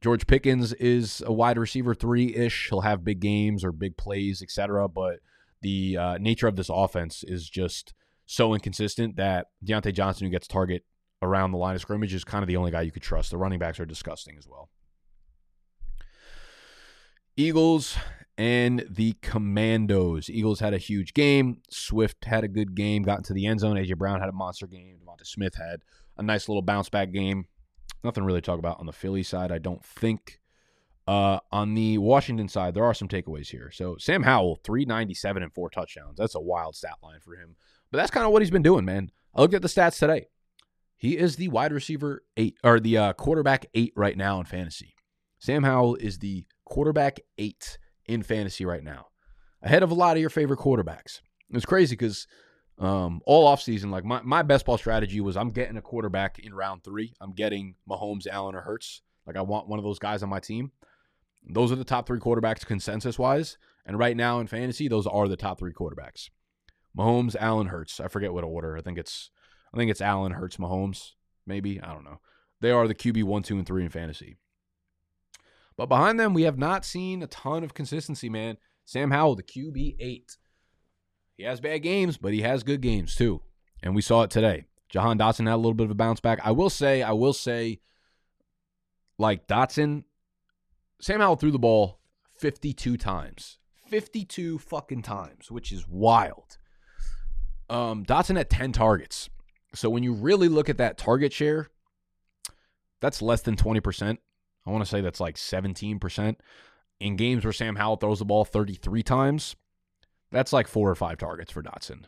S1: George Pickens is a wide receiver three ish. He'll have big games or big plays, etc. But the uh, nature of this offense is just so inconsistent that Diontae Johnson, who gets target around the line of scrimmage, is kind of the only guy you could trust. The running backs are disgusting as well. Eagles and the Commandos. Eagles had a huge game. Swift had a good game, got into the end zone. AJ Brown had a monster game. Devonta Smith had a nice little bounce back game. Nothing really to talk about on the Philly side, I don't think. Uh, on the Washington side, there are some takeaways here. So Sam Howell, 397 and four touchdowns. That's a wild stat line for him. But that's kind of what he's been doing, man. I looked at the stats today. He is the wide receiver eight or the uh, quarterback eight right now in fantasy. Sam Howell is the quarterback eight in fantasy right now, ahead of a lot of your favorite quarterbacks. It's crazy because um, all offseason, like my, my best ball strategy was I'm getting a quarterback in round three. I'm getting Mahomes, Allen, or Hurts. Like I want one of those guys on my team. Those are the top three quarterbacks consensus wise. And right now in fantasy, those are the top three quarterbacks. Mahomes, Allen, Hurts. I forget what order. I think it's I think it's Allen, Hurts, Mahomes. Maybe I don't know. They are the QB one, two, and three in fantasy. But behind them, we have not seen a ton of consistency, man. Sam Howell, the QB eight. He has bad games, but he has good games too. And we saw it today. Jahan Dotson had a little bit of a bounce back. I will say, I will say, like Dotson, Sam Howell threw the ball 52 times. 52 fucking times, which is wild. Um, Dotson had 10 targets. So when you really look at that target share, that's less than 20%. I want to say that's like 17%. In games where Sam Howell throws the ball 33 times, that's like four or five targets for Dotson.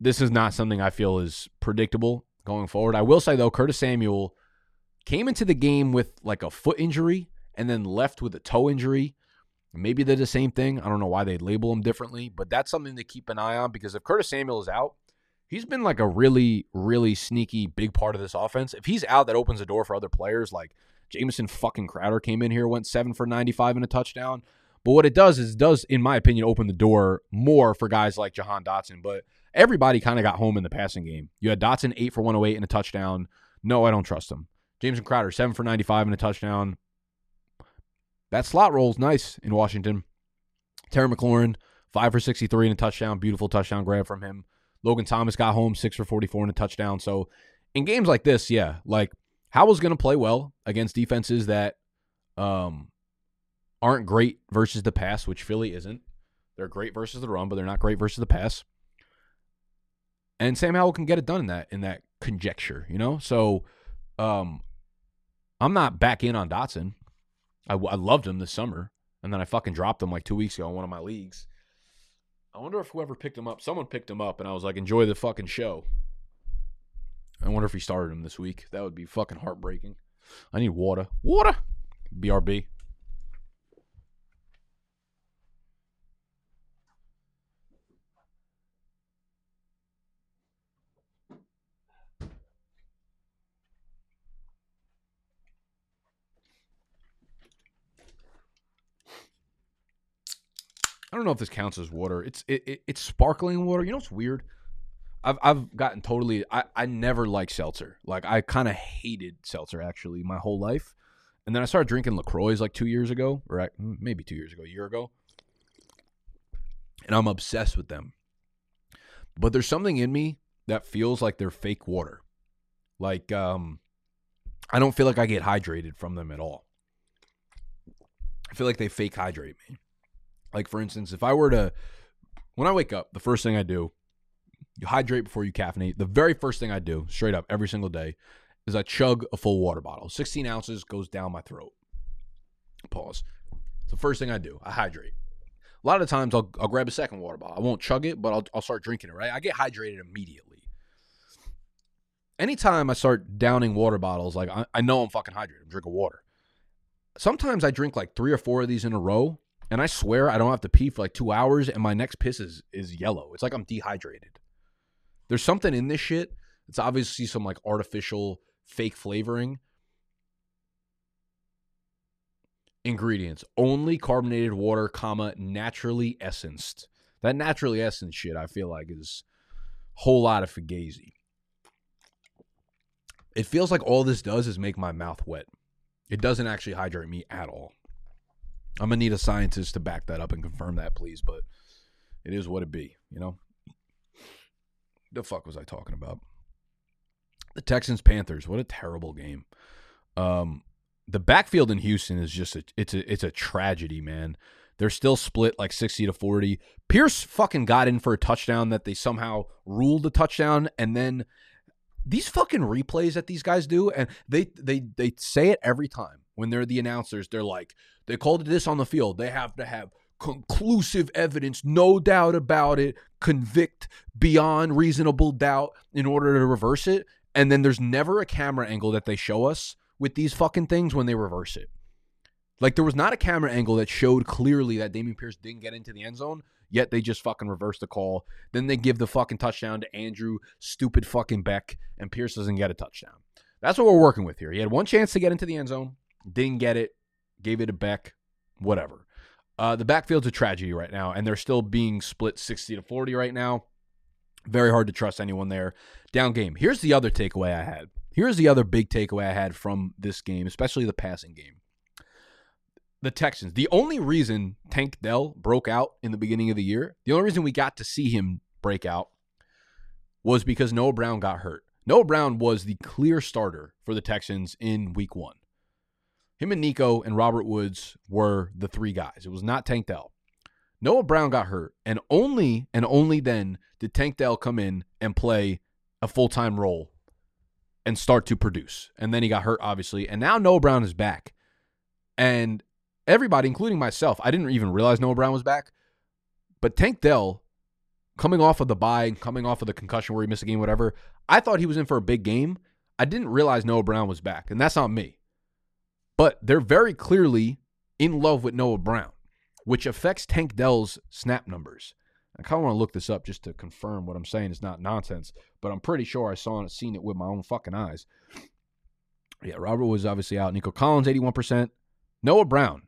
S1: This is not something I feel is predictable going forward. I will say, though, Curtis Samuel came into the game with like a foot injury and then left with a toe injury. Maybe they're the same thing. I don't know why they label them differently, but that's something to keep an eye on because if Curtis Samuel is out, he's been like a really, really sneaky big part of this offense. If he's out, that opens the door for other players like Jamison fucking Crowder came in here, went seven for 95 and a touchdown. But what it does is it does, in my opinion, open the door more for guys like Jahan Dotson. But everybody kind of got home in the passing game. You had Dotson eight for 108 and a touchdown. No, I don't trust him. Jamison Crowder, seven for 95 and a touchdown. That slot roll's nice in Washington. Terry McLaurin, five for 63 and a touchdown. Beautiful touchdown grab from him. Logan Thomas got home, six for 44 and a touchdown. So in games like this, yeah, like Howell's going to play well against defenses that um, aren't great versus the pass, which Philly isn't. They're great versus the run, but they're not great versus the pass. And Sam Howell can get it done in that in that conjecture, you know. So, um, I'm not back in on Dotson. I, I loved him this summer, and then I fucking dropped him like two weeks ago in one of my leagues. I wonder if whoever picked him up, someone picked him up, and I was like, enjoy the fucking show. I wonder if he started him this week. That would be fucking heartbreaking. I need water. Water. BRB. I don't know if this counts as water. It's it, it, it's sparkling water. You know what's weird? I've I've gotten totally. I I never liked seltzer. Like I kind of hated seltzer actually my whole life, and then I started drinking Lacroix like two years ago, or maybe two years ago, a year ago, and I'm obsessed with them. But there's something in me that feels like they're fake water. Like um, I don't feel like I get hydrated from them at all. I feel like they fake hydrate me. Like for instance, if I were to when I wake up, the first thing I do, you hydrate before you caffeinate. The very first thing I do, straight up, every single day, is I chug a full water bottle. 16 ounces goes down my throat. Pause. It's the first thing I do. I hydrate. A lot of times I'll, I'll grab a second water bottle. I won't chug it, but I'll, I'll start drinking it, right? I get hydrated immediately. Anytime I start downing water bottles, like I, I know I'm fucking hydrated. I'm drinking water. Sometimes I drink like three or four of these in a row and I swear I don't have to pee for like two hours, and my next piss is is yellow. It's like I'm dehydrated. There's something in this shit. It's obviously some like artificial fake flavoring. Ingredients: only carbonated water, comma naturally essenced. That naturally essenced shit, I feel like, is a whole lot of fugazi. It feels like all this does is make my mouth wet. It doesn't actually hydrate me at all. I'm gonna need a scientist to back that up and confirm that, please. But it is what it be, you know. The fuck was I talking about? The Texans Panthers. What a terrible game. Um, the backfield in Houston is just a it's a it's a tragedy, man. They're still split like 60 to 40. Pierce fucking got in for a touchdown that they somehow ruled a touchdown and then these fucking replays that these guys do and they they they say it every time when they're the announcers. They're like, they called this on the field. They have to have conclusive evidence, no doubt about it, convict beyond reasonable doubt in order to reverse it. And then there's never a camera angle that they show us with these fucking things when they reverse it. Like there was not a camera angle that showed clearly that Dameon Pierce didn't get into the end zone, yet they just fucking reverse the call. Then they give the fucking touchdown to Andrew, stupid fucking Beck, and Pierce doesn't get a touchdown. That's what we're working with here. He had one chance to get into the end zone, didn't get it, gave it to Beck, whatever. Uh, the backfield's a tragedy right now, and they're still being split 60 to 40 right now. Very hard to trust anyone there. Down game. Here's the other takeaway I had. Here's the other big takeaway I had from this game, especially the passing game. The Texans. The only reason Tank Dell broke out in the beginning of the year, the only reason we got to see him break out was because Noah Brown got hurt. Noah Brown was the clear starter for the Texans in week one. Him and Nico and Robert Woods were the three guys. It was not Tank Dell. Noah Brown got hurt, and only and only then did Tank Dell come in and play a full time role and start to produce. And then he got hurt, obviously. And now Noah Brown is back. And everybody, including myself, I didn't even realize Noah Brown was back. But Tank Dell, coming off of the bye, coming off of the concussion where he missed a game, whatever, I thought he was in for a big game. I didn't realize Noah Brown was back. And that's not me. But they're very clearly in love with Noah Brown which affects Tank Dell's snap numbers. I kind of want to look this up just to confirm what I'm saying is not nonsense, but I'm pretty sure I saw it, seen it with my own fucking eyes. Yeah, Robert was obviously out. Nico Collins, 81%. Noah Brown,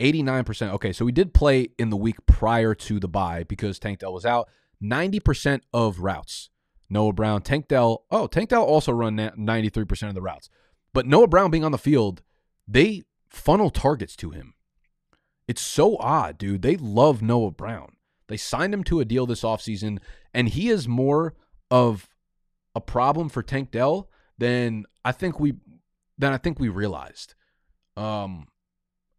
S1: 89%. Okay, so we did play in the week prior to the bye because Tank Dell was out. 90% of routes. Noah Brown, Tank Dell. Oh, Tank Dell also run 93% of the routes. But Noah Brown being on the field, they funnel targets to him. It's so odd, dude. They love Noah Brown. They signed him to a deal this offseason, and he is more of a problem for Tank Dell than I think we than I think we realized. Um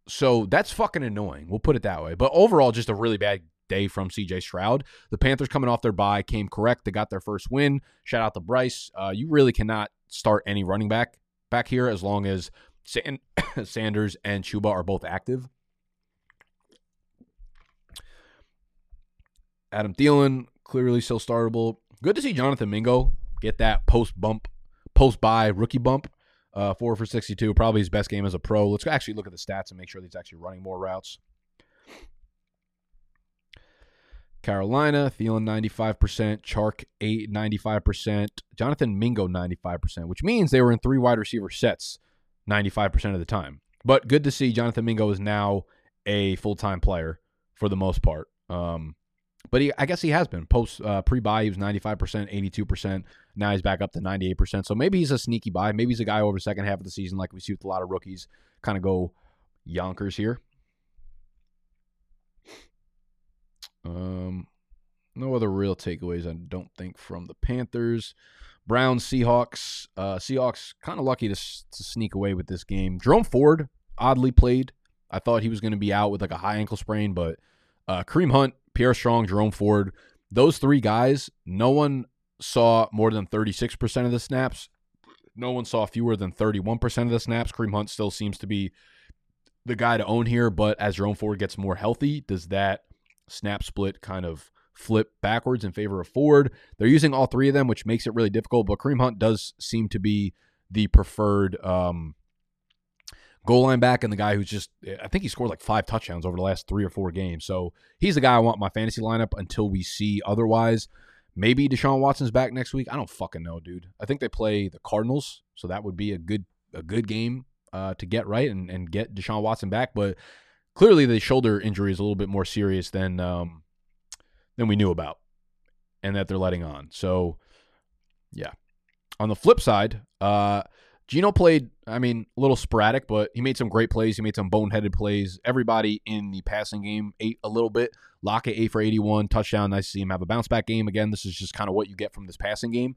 S1: so that's fucking annoying. We'll put it that way. But overall, just a really bad day from CJ Stroud. The Panthers coming off their bye came correct. They got their first win. Shout out to Bryce. Uh, you really cannot start any running back back here as long as Sanders and Chuba are both active. Adam Thielen, clearly still startable. Good to see Jonathan Mingo get that post bump, post bye rookie bump. Uh, four for 62, probably his best game as a pro. Let's actually look at the stats and make sure that he's actually running more routes. Carolina, Thielen 95%, Chark 8, 95%, Jonathan Mingo 95%, which means they were in three wide receiver sets 95% of the time. But good to see Jonathan Mingo is now a full time player for the most part. Um, but he, I guess he has been post uh, pre bye. He was ninety five percent, eighty two percent. Now he's back up to ninety eight percent. So maybe he's a sneaky buy. Maybe he's a guy over the second half of the season, like we see with a lot of rookies, kind of go yonkers here. Um, no other real takeaways, I don't think, from the Panthers. Browns, Seahawks. Uh, Seahawks kind of lucky to, to sneak away with this game. Jerome Ford oddly played. I thought he was going to be out with like a high ankle sprain, but uh, Kareem Hunt Pierre Strong, Jerome Ford, those three guys, no one saw more than 36% of the snaps. No one saw fewer than 31% of the snaps. Kareem Hunt still seems to be the guy to own here, but as Jerome Ford gets more healthy, does that snap split kind of flip backwards in favor of Ford? They're using all three of them, which makes it really difficult, but Kareem Hunt does seem to be the preferred um, goal line back and the guy who's just I think he scored like five touchdowns over the last three or four games. So he's the guy I want my fantasy lineup until we see otherwise. Maybe Deshaun Watson's back next week. I don't fucking know, dude. I think they play the Cardinals, so that would be a good a good game uh, to get right and, and get Deshaun Watson back. But clearly the shoulder injury is a little bit more serious than um, than we knew about and that they're letting on. So yeah. On the flip side, uh, Geno played, I mean, a little sporadic, but he made some great plays. He made some boneheaded plays. Everybody in the passing game ate a little bit. Lockett, 8 for 81, touchdown. Nice to see him have a bounce back game. Again, this is just kind of what you get from this passing game.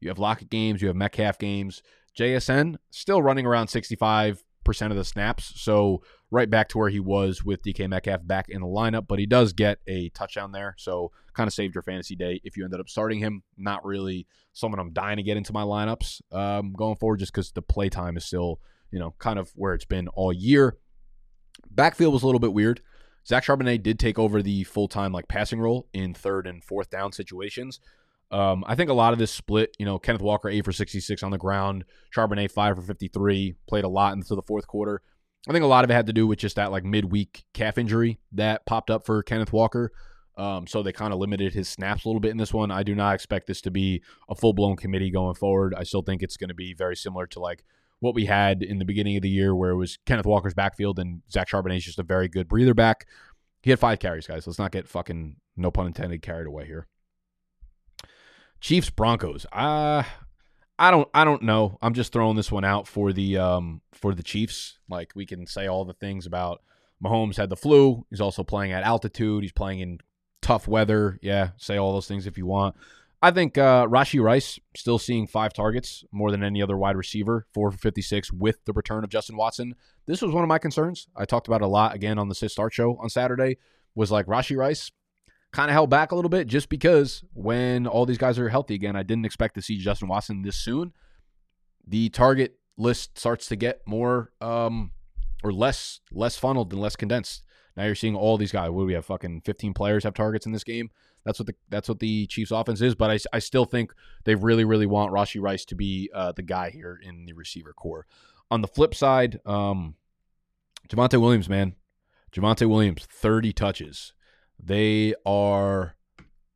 S1: You have Lockett games, you have Metcalf games. JSN still running around 65% of the snaps. So right back to where he was with DK Metcalf back in the lineup, but he does get a touchdown there. So kind of saved your fantasy day if you ended up starting him. Not really someone I'm dying to get into my lineups um, going forward just because the play time is still, you know, kind of where it's been all year. Backfield was a little bit weird. Zach Charbonnet did take over the full time like passing role in third and fourth down situations. Um, I think a lot of this split, you know, Kenneth Walker eight for sixty six on the ground, Charbonnet five for fifty three, played a lot into the fourth quarter. I think a lot of it had to do with just that like midweek calf injury that popped up for Kenneth Walker. Um, so they kind of limited his snaps a little bit in this one. I do not expect this to be a full blown committee going forward. I still think it's going to be very similar to like what we had in the beginning of the year, where it was Kenneth Walker's backfield and Zach Charbonnet is just a very good breather back. He had five carries, guys. Let's not get fucking no pun intended carried away here. Chiefs Broncos. Uh I don't I don't know. I'm just throwing this one out for the um for the Chiefs. Like we can say all the things about Mahomes had the flu. He's also playing at altitude. He's playing in tough weather. Yeah, say all those things if you want. I think uh, Rashee Rice still seeing five targets more than any other wide receiver, four for 56 with the return of Justin Watson. This was one of my concerns. I talked about a lot again on the Sis Start show on Saturday. Was like Rashee Rice kind of held back a little bit just because when all these guys are healthy again, I didn't expect to see Justin Watson this soon. The target list starts to get more um, or less less funneled and less condensed. Now you're seeing all these guys. What do we have? Fucking 15 players have targets in this game. That's what the that's what the Chiefs offense is. But I, I still think they really really want Rashee Rice to be uh, the guy here in the receiver corps. On the flip side, um, Javonte Williams, man, Javonte Williams, 30 touches. They are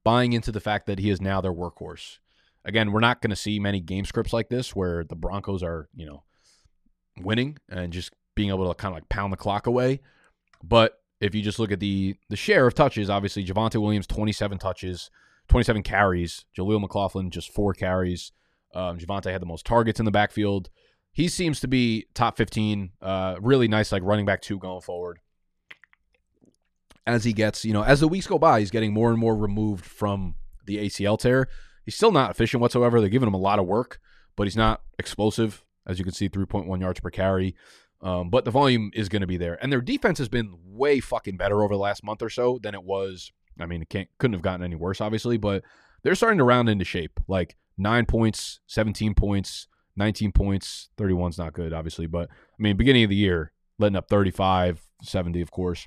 S1: buying into the fact that he is now their workhorse. Again, we're not going to see many game scripts like this where the Broncos are, you know, winning and just being able to kind of like pound the clock away. But if you just look at the the share of touches, obviously Javonte Williams 27 touches, 27 carries. Jaleel McLaughlin just four carries. Um, Javonte had the most targets in the backfield. He seems to be top 15. Uh, really nice, like running back two going forward. As he gets, you know, as the weeks go by, he's getting more and more removed from the ACL tear. He's still not efficient whatsoever. They're giving him a lot of work, but he's not explosive, as you can see, 3.1 yards per carry. Um, but the volume is going to be there, and their defense has been way fucking better over the last month or so than it was. I mean, it can't couldn't have gotten any worse, obviously, but they're starting to round into shape. Like nine points, seventeen points, nineteen points, thirty one's not good, obviously, but I mean, beginning of the year, letting up 35, 70, of course.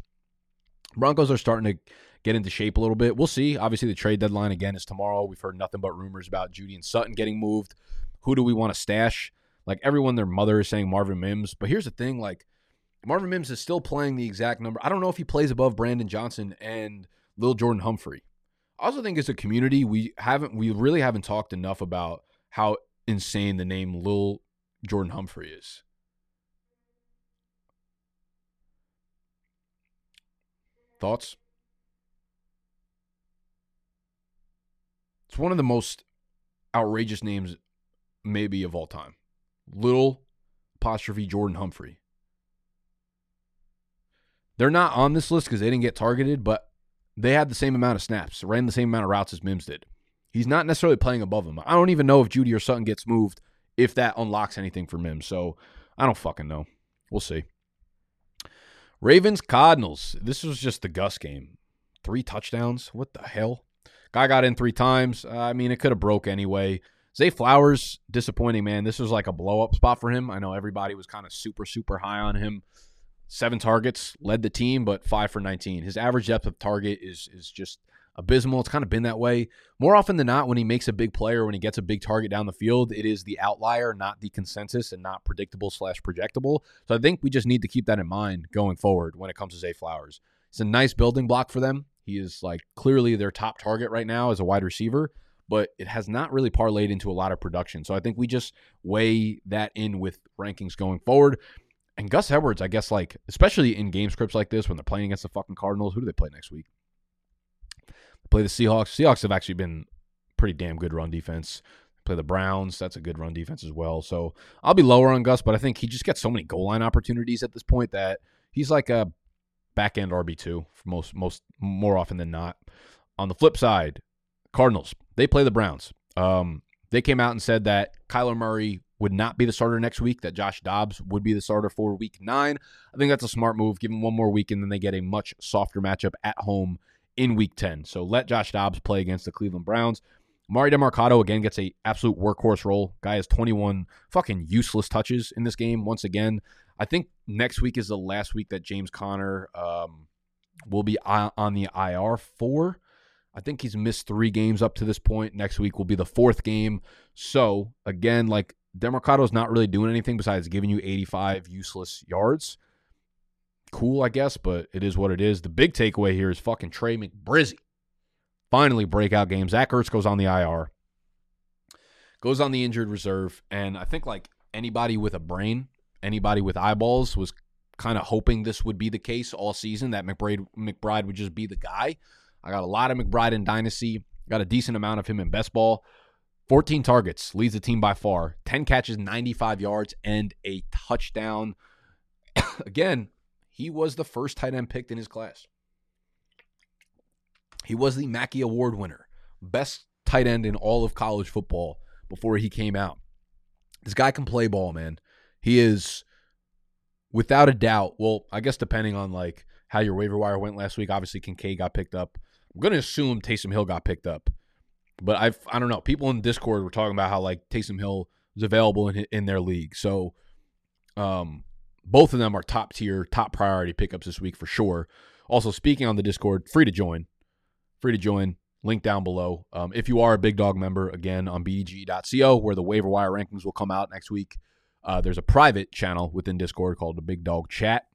S1: Broncos are starting to get into shape a little bit. We'll see. Obviously, the trade deadline again is tomorrow. We've heard nothing but rumors about Jeudy and Sutton getting moved. Who do we want to stash? Like everyone, their mother is saying Marvin Mims. But here's the thing: like Marvin Mims is still playing the exact number. I don't know if he plays above Brandon Johnson and Lil Jordan Humphrey. I also think as a community, we haven't we really haven't talked enough about how insane the name Lil Jordan Humphrey is. Thoughts? It's one of the most outrageous names maybe of all time. Little apostrophe Jordan Humphrey. They're not on this list because they didn't get targeted, but they had the same amount of snaps, ran the same amount of routes as Mims did. He's not necessarily playing above him. I don't even know if Jeudy or Sutton gets moved if that unlocks anything for Mims. So I don't fucking know. We'll see. Ravens Cardinals. This was just the Gus game. Three touchdowns. What the hell? Guy got in three times. Uh, I mean, it could have broke anyway. Zay Flowers, disappointing, man. This was like a blow up spot for him. I know everybody was kind of super, super high on him. Seven targets, led the team, but five for 19. His average depth of target is is just abysmal. It's kind of been that way. More often than not, when he makes a big play or when he gets a big target down the field, it is the outlier, not the consensus, and not predictable slash projectable. So I think we just need to keep that in mind going forward when it comes to Zay Flowers. It's a nice building block for them. He is like clearly their top target right now as a wide receiver but it has not really parlayed into a lot of production. So I think we just weigh that in with rankings going forward. And Gus Edwards, I guess, like, especially in game scripts like this when they're playing against the fucking Cardinals, who do they play next week? Play the Seahawks. Seahawks have actually been pretty damn good run defense. Play the Browns. That's a good run defense as well. So I'll be lower on Gus, but I think he just gets so many goal line opportunities at this point that he's like a back end RB2 for most, most, more often than not. On the flip side, Cardinals, they play the Browns. Um, they came out and said that Kyler Murray would not be the starter next week, that Josh Dobbs would be the starter for week nine. I think that's a smart move. Give him one more week, and then they get a much softer matchup at home in week 10. So let Josh Dobbs play against the Cleveland Browns. Mari Demercado again gets a absolute workhorse role. Guy has 21 fucking useless touches in this game once again. I think next week is the last week that James Conner um, will be on the IR for. I think he's missed three games up to this point. Next week will be the fourth game. So again, like Demercado's not really doing anything besides giving you 85 useless yards. Cool, I guess, but it is what it is. The big takeaway here is fucking Trey McBrizzy. Finally, breakout game. Zach Ertz goes on the IR, goes on the injured reserve, and I think like anybody with a brain, anybody with eyeballs was kind of hoping this would be the case all season that McBride McBride would just be the guy. I got a lot of McBride in Dynasty. Got a decent amount of him in best ball. 14 targets, leads the team by far. 10 catches, 95 yards, and a touchdown. Again, he was the first tight end picked in his class. He was the Mackey Award winner, best tight end in all of college football before he came out. This guy can play ball, man. He is without a doubt. Well, I guess depending on like how your waiver wire went last week, obviously Kincaid got picked up. I'm gonna assume Taysom Hill got picked up, but I've I don't know. People in Discord were talking about how like Taysom Hill is available in in their league, so um, both of them are top tier, top priority pickups this week for sure. Also, speaking on the Discord, free to join, free to join. Link down below. Um, if you are a Big Dog member, again on bdge.co, where the waiver wire rankings will come out next week. Uh, there's a private channel within Discord called the Big Dog Chat,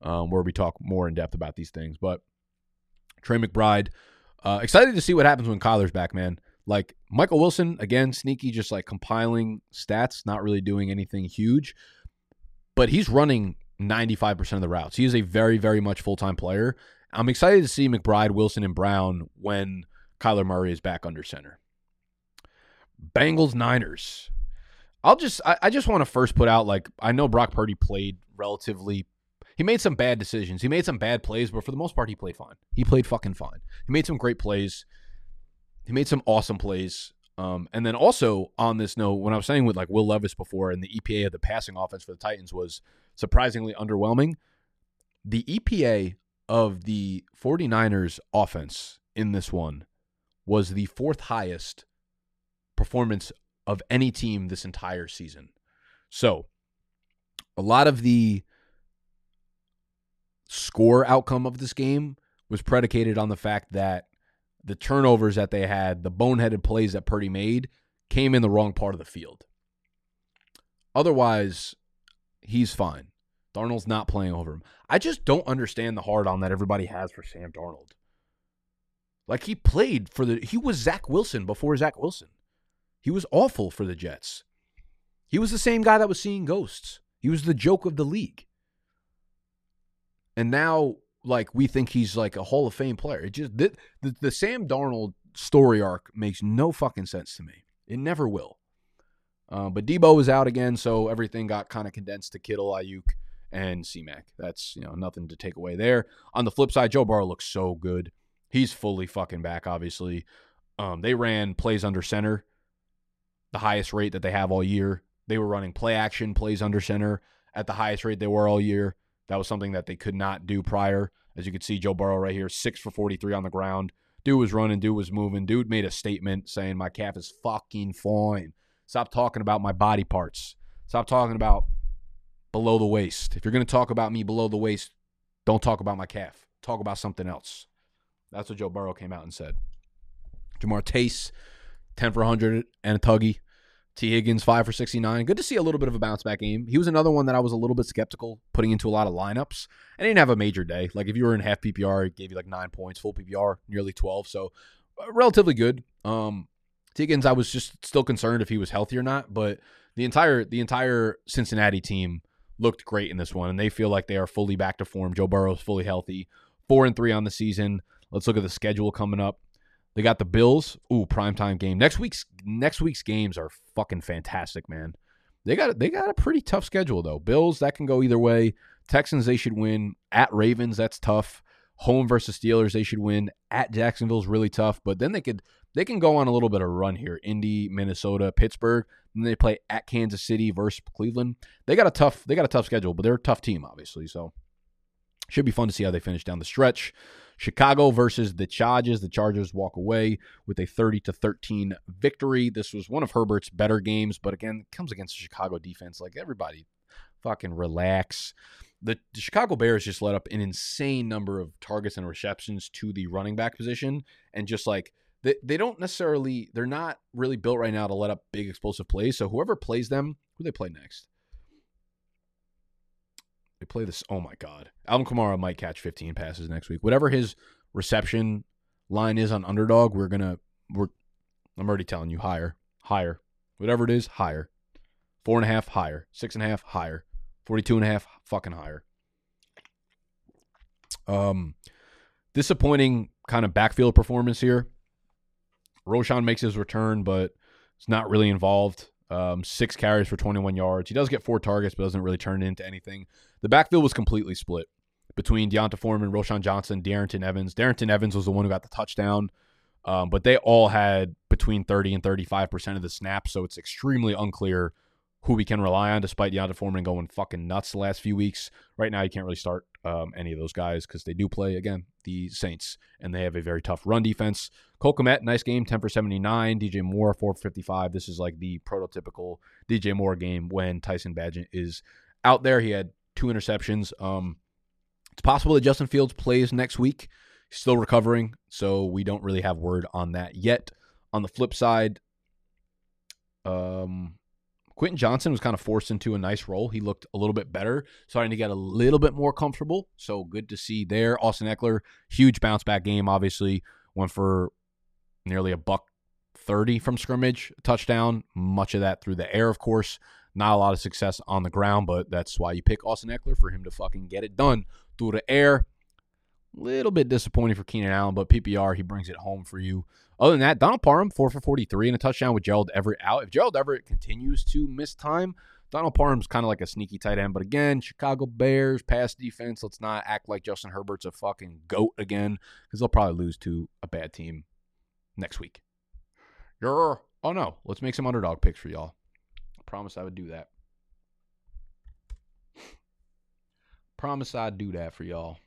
S1: um, where we talk more in depth about these things. But Trey McBride. Uh, excited to see what happens when Kyler's back, man. Like Michael Wilson, again, sneaky, just like compiling stats, not really doing anything huge, but he's running 95% of the routes. He is a very, very much full time player. I'm excited to see McBride, Wilson, and Brown when Kyler Murray is back under center. Bengals Niners. I'll just I, I just want to first put out like I know Brock Purdy played relatively he made some bad decisions. He made some bad plays, but for the most part, he played fine. He played fucking fine. He made some great plays. He made some awesome plays. Um, and then also on this note, when I was saying with like Will Levis before, and the EPA of the passing offense for the Titans was surprisingly underwhelming. The EPA of the 49ers offense in this one was the fourth highest performance of any team this entire season. So, a lot of the score outcome of this game was predicated on the fact that the turnovers that they had, the boneheaded plays that Purdy made, came in the wrong part of the field. Otherwise, he's fine. Darnold's not playing over him. I just don't understand the hard on that everybody has for Sam Darnold. Like he played for the he was Zach Wilson before Zach Wilson. He was awful for the Jets. He was the same guy that was seeing ghosts. He was the joke of the league. And now, like, we think he's like a Hall of Fame player. It just, the, the, the Sam Darnold story arc makes no fucking sense to me. It never will. Uh, but Debo was out again, so everything got kind of condensed to Kittle, Aiyuk, and C-Mac. That's you know nothing to take away there. On the flip side, Joe Burrow looks so good. He's fully fucking back. Obviously, um, they ran plays under center, the highest rate that they have all year. They were running play action plays under center at the highest rate they were all year. That was something that they could not do prior. As you can see, Joe Burrow right here, six for 43 on the ground. Dude was running, dude was moving. Dude made a statement saying, My calf is fucking fine. Stop talking about my body parts. Stop talking about below the waist. If you're going to talk about me below the waist, don't talk about my calf. Talk about something else. That's what Joe Burrow came out and said. Ja'Marr Chase, 10 for 100 and a tuggy. Tee Higgins, five for 69. Good to see a little bit of a bounce back game. He was another one that I was a little bit skeptical putting into a lot of lineups. I didn't have a major day. Like if you were in half PPR, it gave you like nine points, full PPR, nearly 12. So uh, relatively good. Um, Tee Higgins, I was just still concerned if he was healthy or not, but the entire the entire Cincinnati team looked great in this one, and they feel like they are fully back to form. Joe Burrow is fully healthy, four and three on the season. Let's look at the schedule coming up. They got the Bills. Ooh, primetime game. Next week's next week's games are fucking fantastic, man. They got they got a pretty tough schedule though. Bills that can go either way. Texans they should win. At Ravens that's tough. Home versus Steelers they should win. At Jacksonville's really tough, but then they could they can go on a little bit of a run here. Indy, Minnesota, Pittsburgh. Then they play at Kansas City versus Cleveland. They got a tough they got a tough schedule, but they're a tough team obviously. So should be fun to see how they finish down the stretch. Chicago versus the Chargers. The Chargers walk away with a 30 to 13 victory. This was one of Herbert's better games, but again, comes against the Chicago defense. Like everybody, fucking relax. the, the Chicago Bears just let up an insane number of targets and receptions to the running back position, and just like they, they don't necessarily they're not really built right now to let up big explosive plays. So whoever plays them, who they play next? They play this. Oh my God, Alvin Kamara might catch 15 passes next week. Whatever his reception line is on underdog, we're gonna we're. I'm already telling you higher, higher, whatever it is, higher. Four and a half higher, six and a half higher, 42 and a half fucking higher. Um, disappointing kind of backfield performance here. Roschon makes his return, but it's not really involved. Um, six carries for 21 yards. He does get four targets, but doesn't really turn it into anything. The backfield was completely split between D'Onta Foreman, Roschon Johnson, Darrynton Evans. Darrynton Evans was the one who got the touchdown, um, but they all had between 30 and 35% of the snaps, so it's extremely unclear who we can rely on, despite D'Onta Foreman going fucking nuts the last few weeks. Right now, you can't really start um, any of those guys because they do play, again, the Saints, and they have a very tough run defense. Cole Kmet, nice game, 10 for 79. DJ Moore, 4 for 55. This is like the prototypical DJ Moore game when Tyson Bagent is out there. He had two interceptions. Um, it's possible that Justin Fields plays next week. He's still recovering, so we don't really have word on that yet. On the flip side, um, Quentin Johnston was kind of forced into a nice role. He looked a little bit better, starting to get a little bit more comfortable. So good to see there. Austin Ekeler, huge bounce back game, obviously. Went for nearly a buck 30 from scrimmage, touchdown. Much of that through the air, of course. Not a lot of success on the ground, but that's why you pick Austin Ekeler for him to fucking get it done through the air. Little bit disappointing for Keenan Allen, but PPR, he brings it home for you. Other than that, Donald Parham, 4 for 43 and a touchdown with Gerald Everett out. If Gerald Everett continues to miss time, Donald Parham's kind of like a sneaky tight end. But again, Chicago Bears, pass defense. Let's not act like Justin Herbert's a fucking goat again because they'll probably lose to a bad team next week. Oh no, let's make some underdog picks for y'all. I promise I would do that. Promise I'd do that for y'all.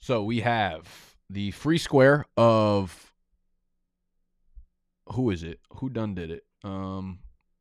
S1: So we have the free square of who is it? Who done did it? Um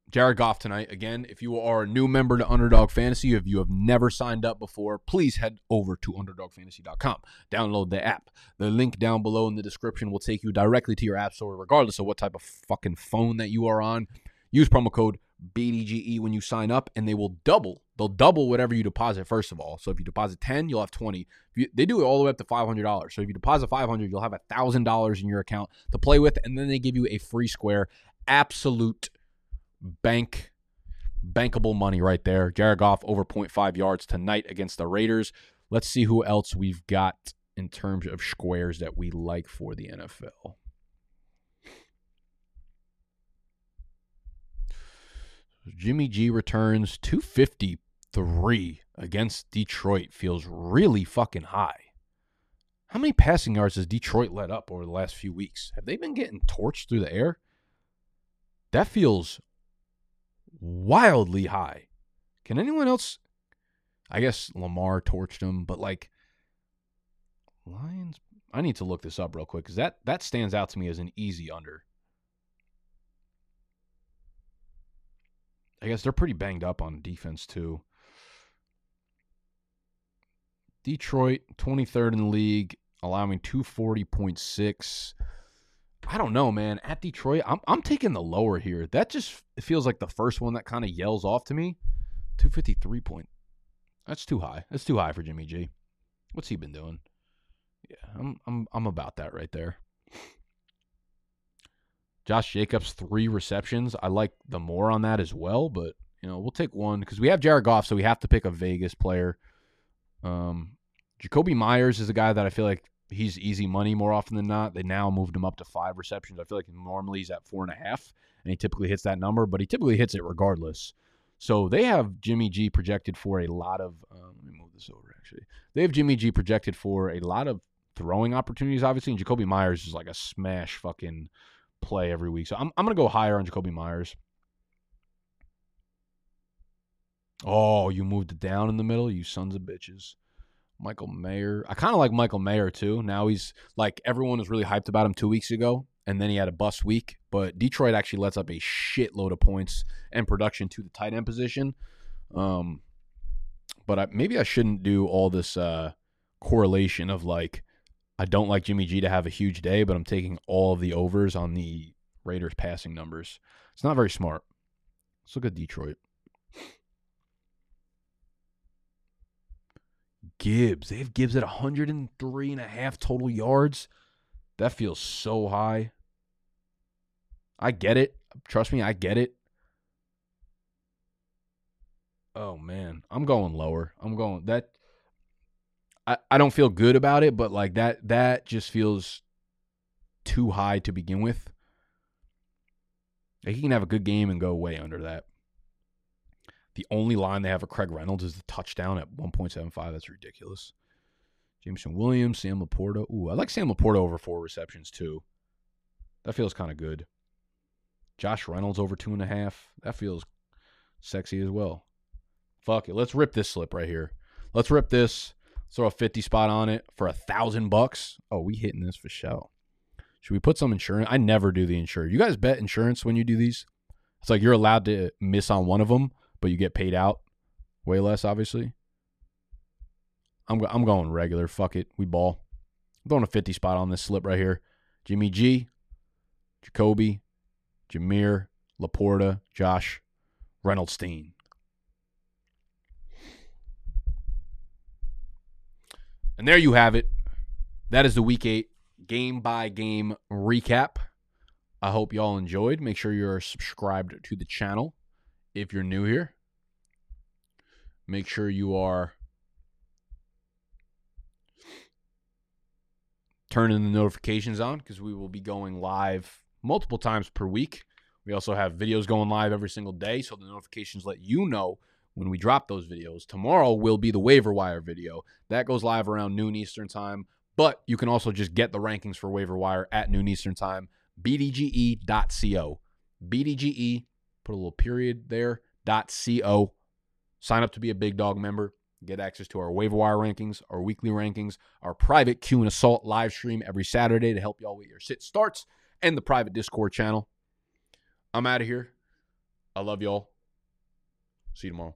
S1: Jared Goff tonight. Again, if you are a new member to Underdog Fantasy, if you have never signed up before, please head over to UnderdogFantasy.com. Download the app. The link down below in the description will take you directly to your app store, regardless of what type of fucking phone that you are on. Use promo code BDGE when you sign up, and they will double. They'll double whatever you deposit, first of all. So if you deposit 10, you'll have 20. You, they do it all the way up to $500. So if you deposit 500 you'll have a $1,000 in your account to play with, and then they give you a free square. Absolute bank bankable money right there. Jared Goff over 0.5 yards tonight against the Raiders. Let's see who else we've got in terms of squares that we like for the NFL. Jimmy G returns 253 against Detroit feels really fucking high. How many passing yards has Detroit let up over the last few weeks? Have they been getting torched through the air? That feels wildly high. Can anyone else? I guess Lamar torched him, but like Lions. I need to look this up real quick because that that stands out to me as an easy under. I guess they're pretty banged up on defense too. Detroit, 23rd in the league, allowing 240.6. I don't know, man. At Detroit, I'm I'm taking the lower here. That just feels like the first one that kind of yells off to me. 253 point. That's too high. That's too high for Jimmy G. What's he been doing? Yeah, I'm I'm I'm about that right there. Josh Jacobs three receptions. I like the more on that as well, but you know we'll take one because we have Jared Goff, so we have to pick a Vegas player. Um, Jakobi Meyers is a guy that I feel like he's easy money more often than not. They now moved him up to five receptions. I feel like normally he's at four and a half, and he typically hits that number, but he typically hits it regardless. So they have Jimmy G projected for a lot of. Um, let me move this over. Actually, they have Jimmy G projected for a lot of throwing opportunities. Obviously, and Jakobi Meyers is like a smash fucking play every week. So I'm I'm gonna go higher on Jakobi Meyers. Oh, you moved it down in the middle, you sons of bitches. Michael Mayer. I kind of like Michael Mayer too. Now he's like everyone was really hyped about him two weeks ago, and then he had a bust week. But Detroit actually lets up a shitload of points and production to the tight end position. Um, but I, maybe I shouldn't do all this uh, correlation of like I don't like Jimmy G to have a huge day, but I'm taking all of the overs on the Raiders passing numbers. It's not very smart. Let's look at Detroit. Gibbs. They have Gibbs at 103 and a half total yards. That feels so high. I get it. Trust me, I get it. Oh man, I'm going lower. I'm going that I, I don't feel good about it, but like that that just feels too high to begin with. Like he can have a good game and go way under that. The only line they have for Craig Reynolds is the touchdown at 1.75. That's ridiculous. Jameson Williams, Sam LaPorta. Ooh, I like Sam LaPorta over four receptions too. That feels kind of good. Josh Reynolds over two and a half. That feels sexy as well. Fuck it. Let's rip this slip right here. Let's rip this. Throw a 50 spot on it for a thousand bucks. Oh, we hitting this for show. Should we put some insurance? I never do the insurance. You guys bet insurance when you do these? It's like you're allowed to miss on one of them, but you get paid out way less, obviously. I'm I'm going regular. Fuck it. We ball. I'm throwing a 50 spot on this slip right here. Jimmy G, Jakobi, Jameer, LaPorta, Josh, Reynolds Steen. And there you have it. That is the week eight game by game recap. I hope y'all enjoyed. Make sure you're subscribed to the channel if you're new here. Make sure you are turning the notifications on because we will be going live multiple times per week. We also have videos going live every single day, so the notifications let you know when we drop those videos. Tomorrow will be the waiver wire video. That goes live around noon Eastern time, but you can also just get the rankings for waiver wire at noon Eastern time. BDGE.co. BDGE, put a little period there, .co. Sign up to be a Big Dog member. Get access to our waiver wire rankings, our weekly rankings, our private Q and Assault live stream every Saturday to help y'all with your sit starts, and the private Discord channel. I'm out of here. I love y'all. See you tomorrow.